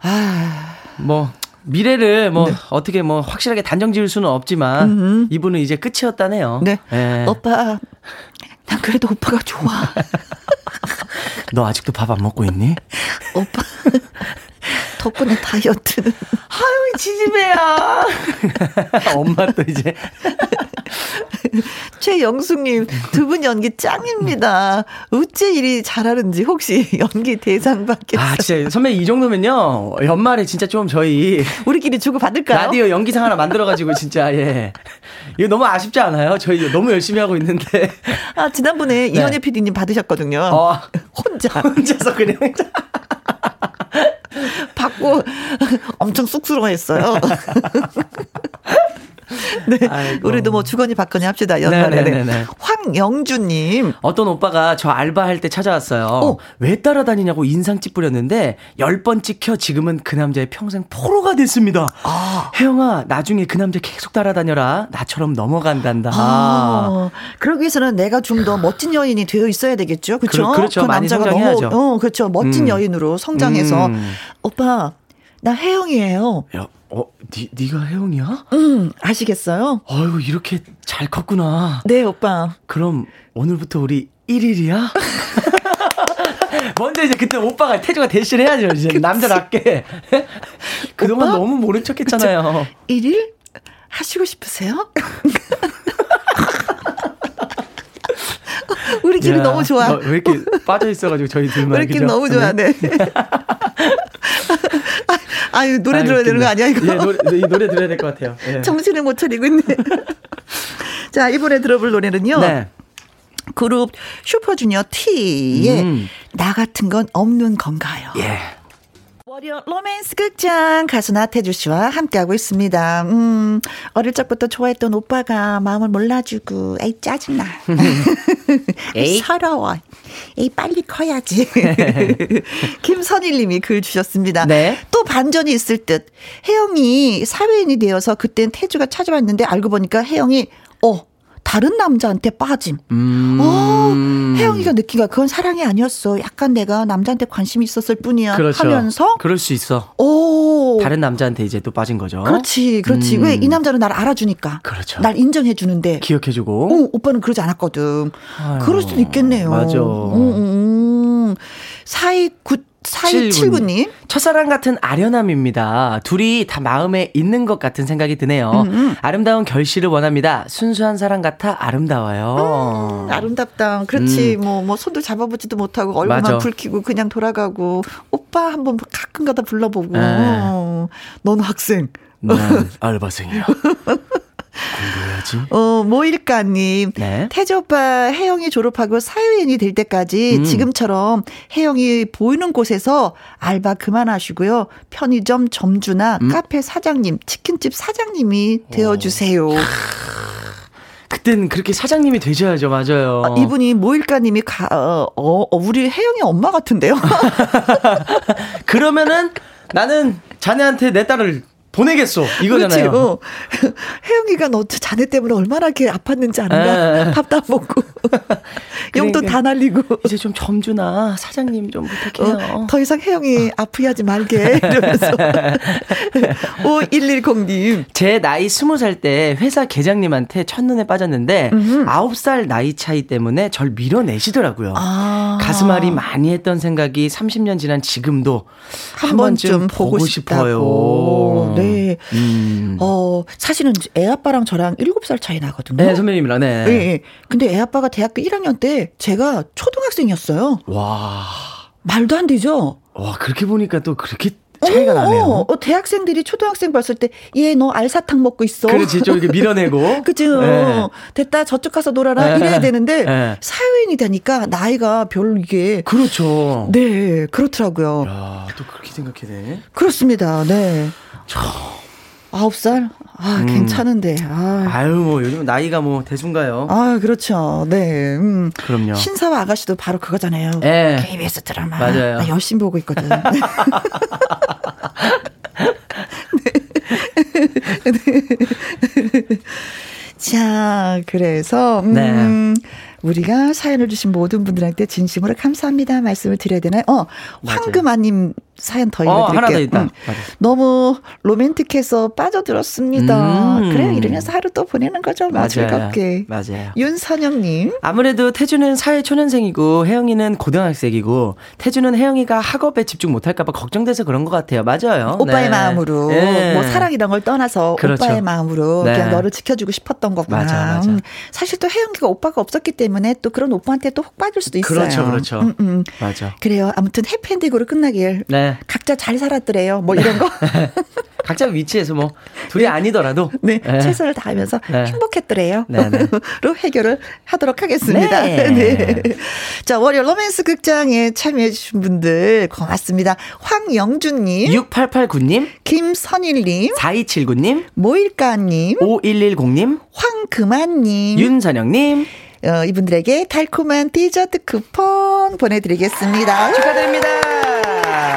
아, 뭐 미래를 뭐 네. 어떻게 뭐 확실하게 단정 지을 수는 없지만 음흠. 이분은 이제 끝이었다네요. 네. 예. 오빠, 난 그래도 오빠가 좋아. 너 아직도 밥 안 먹고 있니? 오빠. 덕분에 다이어트는. 아유 지지배야. 엄마 또 이제 최영숙님, 두 분 연기 짱입니다. 어째 이리 잘하는지 혹시 연기 대상 받겠어요? 아 진짜 선배 이 정도면요 연말에 진짜 좀 저희 우리끼리 주고 받을까요? 라디오 연기상 하나 만들어가지고 진짜 예 이거 너무 아쉽지 않아요? 저희 너무 열심히 하고 있는데 아, 지난번에 이현애 PD님 받으셨거든요. 네. 어, 혼자 혼자서 그냥 받고 엄청 쑥스러워 했어요. 네. 아이고. 우리도 뭐 주거니 받거니 합시다, 연말에. 네네네네. 황영주님. 어떤 오빠가 저 알바할 때 찾아왔어요. 어. 왜 따라다니냐고 인상 찌푸렸는데 열번 찍혀 지금은 그 남자의 평생 포로가 됐습니다. 아. 혜영아 나중에 그 남자 계속 따라다녀라. 나처럼 넘어간단다. 아, 그러기 위해서는 내가 좀 더 멋진 여인이 되어 있어야 되겠죠. 그렇죠? 그 렇죠. 많이 남자가. 너무 어, 그렇죠. 멋진 음. 여인으로 성장해서 음. 오빠 나 혜영이에요. 야, 어, 니, 니가 혜영이야? 음, 아시겠어요? 아유, 이렇게 잘 컸구나. 네, 오빠. 그럼 오늘부터 우리 1일이야? 먼저 이제 그때 오빠가 태주가 대신 해야죠. 이제 남자답게. 그동안 오빠? 너무 모른 척 했잖아요. 1일 하시고 싶으세요? 우리끼리 야, 너무 좋아. 너 왜 이렇게 빠져 있어가지고 저희 둘만. 우리끼리 그죠? 너무 좋아. 네. 아유, 노래 아유, 들어야 되는 거. 아니야, 이거? 예, 노래, 이 노래 들어야 될 것 같아요. 예. 정신을 못 차리고 있네. 자, 이번에 들어볼 노래는요. 네. 그룹 슈퍼주니어 T의 음. 나 같은 건 없는 건가요? 예. 월요 로맨스 극장 가수 나태주 씨와 함께하고 있습니다. 음, 어릴 적부터 좋아했던 오빠가 마음을 몰라주고, 에이, 짜증나. 에이, 서러워. 에이, 빨리 커야지. 김선일 님이 글 주셨습니다. 네. 또 반전이 있을 듯. 혜영이 사회인이 되어서 그땐 태주가 찾아왔는데 알고 보니까 혜영이, 어, 다른 남자한테 빠짐. 음. 어, 혜영이가 느낀 거야. 그건 사랑이 아니었어. 약간 내가 남자한테 관심이 있었을 뿐이야. 그렇죠. 하면서, 그럴 수 있어. 오. 다른 남자한테 이제 또 빠진 거죠. 그렇지, 그렇지. 음. 왜이 남자는 날 알아주니까. 그렇죠. 날 인정해 주는데. 기억해 주고. 어, 오빠는 그러지 않았거든. 아유, 그럴 수도 있겠네요. 맞아. 음, 음. 429, 4279님. 첫사랑 같은 아련함입니다. 둘이 다 마음에 있는 것 같은 생각이 드네요. 음, 아름다운 결실을 원합니다. 순수한 사랑 같아 아름다워요. 아름답다. 그렇지. 뭐, 뭐, 손도 잡아보지도 못하고, 얼굴만 음. 맞아. 붉히고 그냥 돌아가고, 오빠 한번 가끔 가다 불러보고, 네. 어, 넌 학생. 난 알바생이야. 공부해야지. 어, 모일까님. 네. 태주 오빠 혜영이 졸업하고 사회인이 될 때까지 음. 지금처럼 혜영이 보이는 곳에서 알바 그만하시고요. 편의점 점주나 음. 카페 사장님, 치킨집 사장님이 되어주세요. 그땐 그렇게 사장님이 되셔야죠. 맞아요. 아, 이분이 모일까님이 가, 어, 어, 우리 혜영이 엄마 같은데요? 그러면은 나는 자네한테 내 딸을 보내겠소. 이거잖아요. 어. 혜영이가 너 자네 때문에 얼마나 이렇게 아팠는지 에. 아는가? 밥도 안 먹고. 용돈 그러니까. 다 날리고. 이제 좀 점주나 사장님 좀 부탁해요. 어, 더 이상 혜영이 아프게 하지 말게. 이러면서. 5110님. 제 나이 스무 살때 회사 계장님한테 첫눈에 빠졌는데 아홉 살 나이 차이 때문에 절 밀어내시더라고요. 아. 가슴앓이 많이 했던 생각이 30년 지난 지금도 한, 한 번쯤 번쯤 보고 싶어요. 네. 음. 어, 사실은 애 아빠랑 저랑 7살 차이 나거든요. 네, 선배님이랑 네. 예, 예. 근데 애 아빠가 대학교 1학년 때 제가 초등학생이었어요. 와. 말도 안 되죠? 와, 그렇게 보니까 또 그렇게 차이가 나네요. 어, 대학생들이 초등학생 봤을 때, 얘 너 알사탕 먹고 있어. 그렇지, 좀 이렇게 밀어내고. 그죠. 네. 됐다, 저쪽 가서 놀아라. 네. 이래야 되는데, 네. 사회인이 되니까 나이가 별로 이게. 그렇죠. 네, 그렇더라고요. 야, 또 그렇게 생각해 그렇습니다. 네. 아홉 살? 아, 음. 괜찮은데. 아. 유뭐 요즘 나이가 뭐 대순가요. 아, 그렇죠. 네. 음. 그럼요. 신사와 아가씨도 바로 그거잖아요. 네. KBS 드라마. 맞아요. 나 열심히 보고 있거든. 네. 네. 자, 그래서 음, 네. 우리가 사연을 주신 모든 분들한테 진심으로 감사합니다 말씀을 드려야 되나요? 어, 황금아님 사연 더 어, 읽어드릴게요. 어, 음. 너무 로맨틱해서 빠져들었습니다. 음. 그래요. 이러면서 하루 또 보내는 거죠. 뭐 맞아요. 즐겁게. 맞아요. 윤선영님. 아무래도 태주는 사회 초년생이고 혜영이는 고등학생이고 태주는 혜영이가 학업에 집중 못할까봐 걱정돼서 그런 것 같아요. 맞아요. 오빠의 네. 마음으로 네. 뭐 사랑이란 걸 떠나서 그렇죠. 오빠의 마음으로 네. 그냥 너를 지켜주고 싶었던 거구나. 맞아, 맞아. 음, 사실 또 혜영이가 오빠가 없었기 때문에 또 그런 오빠한테 또 혹 빠질 수도 있어요. 그렇죠, 그렇죠. 음, 음. 맞아. 그래요. 아무튼 해피엔딩으로 끝나길. 네. 각자 잘 살았더래요. 뭐 이런 거. 각자 위치에서 뭐 둘이 네. 아니더라도 네, 네. 최선을 다하면서 네. 행복했더래요. 네, 네. 로 해결을 하도록 하겠습니다. 네. 네. 자, 월요 로맨스 극장에 참여해 주신 분들 고맙습니다. 황영준 님, 6889 님, 김선일 님, 4279 님, 모일까 님, 5110 님, 황금한 님, 윤선영 님, 어, 이분들에게 달콤한 디저트 쿠폰 보내드리겠습니다. 축하드립니다.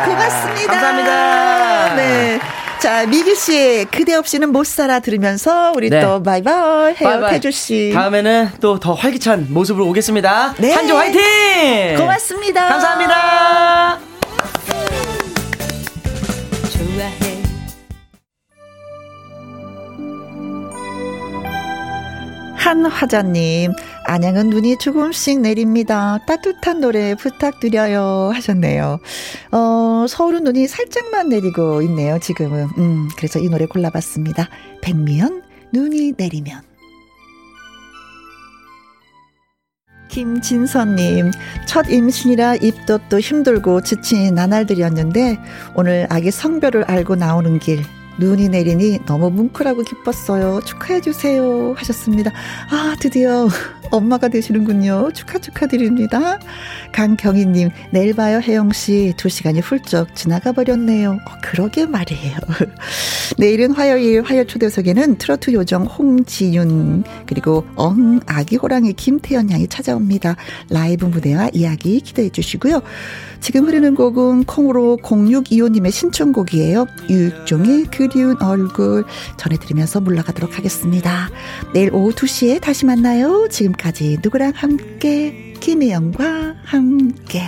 고맙습니다. 감사합니다. 네. 자, 미기 씨, 그대 없이는 못 살아 들으면서 우리 네. 또 바이바이 해요, 태주 씨. 다음에는 또 더 활기찬 모습으로 오겠습니다. 네. 한주 화이팅! 고맙습니다. 감사합니다. 한화자님, 안양은 눈이 조금씩 내립니다. 따뜻한 노래 부탁드려요. 하셨네요. 어, 서울은 눈이 살짝만 내리고 있네요, 지금은. 음, 그래서 이 노래 골라봤습니다. 백미연, 눈이 내리면. 김진선님, 첫 임신이라 입덧도 힘들고 지친 나날들이었는데, 오늘 아기 성별을 알고 나오는 길, 눈이 내리니 너무 뭉클하고 기뻤어요. 축하해주세요. 하셨습니다. 아, 드디어 엄마가 되시는군요. 축하 축하드립니다. 강경희님, 내일 봐요, 혜영씨. 두 시간이 훌쩍 지나가 버렸네요. 어, 그러게 말이에요. 내일은 화요일, 화요 초대석에는 트로트 요정 홍지윤, 그리고 엉, 아기 호랑이 김태연 양이 찾아옵니다. 라이브 무대와 이야기 기대해 주시고요. 지금 흐르는 곡은 콩으로 0625님의 신청곡이에요. 유익종의 그리운 얼굴 전해드리면서 물러가도록 하겠습니다. 내일 오후 2시에 다시 만나요. 지금까지 누구랑 함께 김혜영과 함께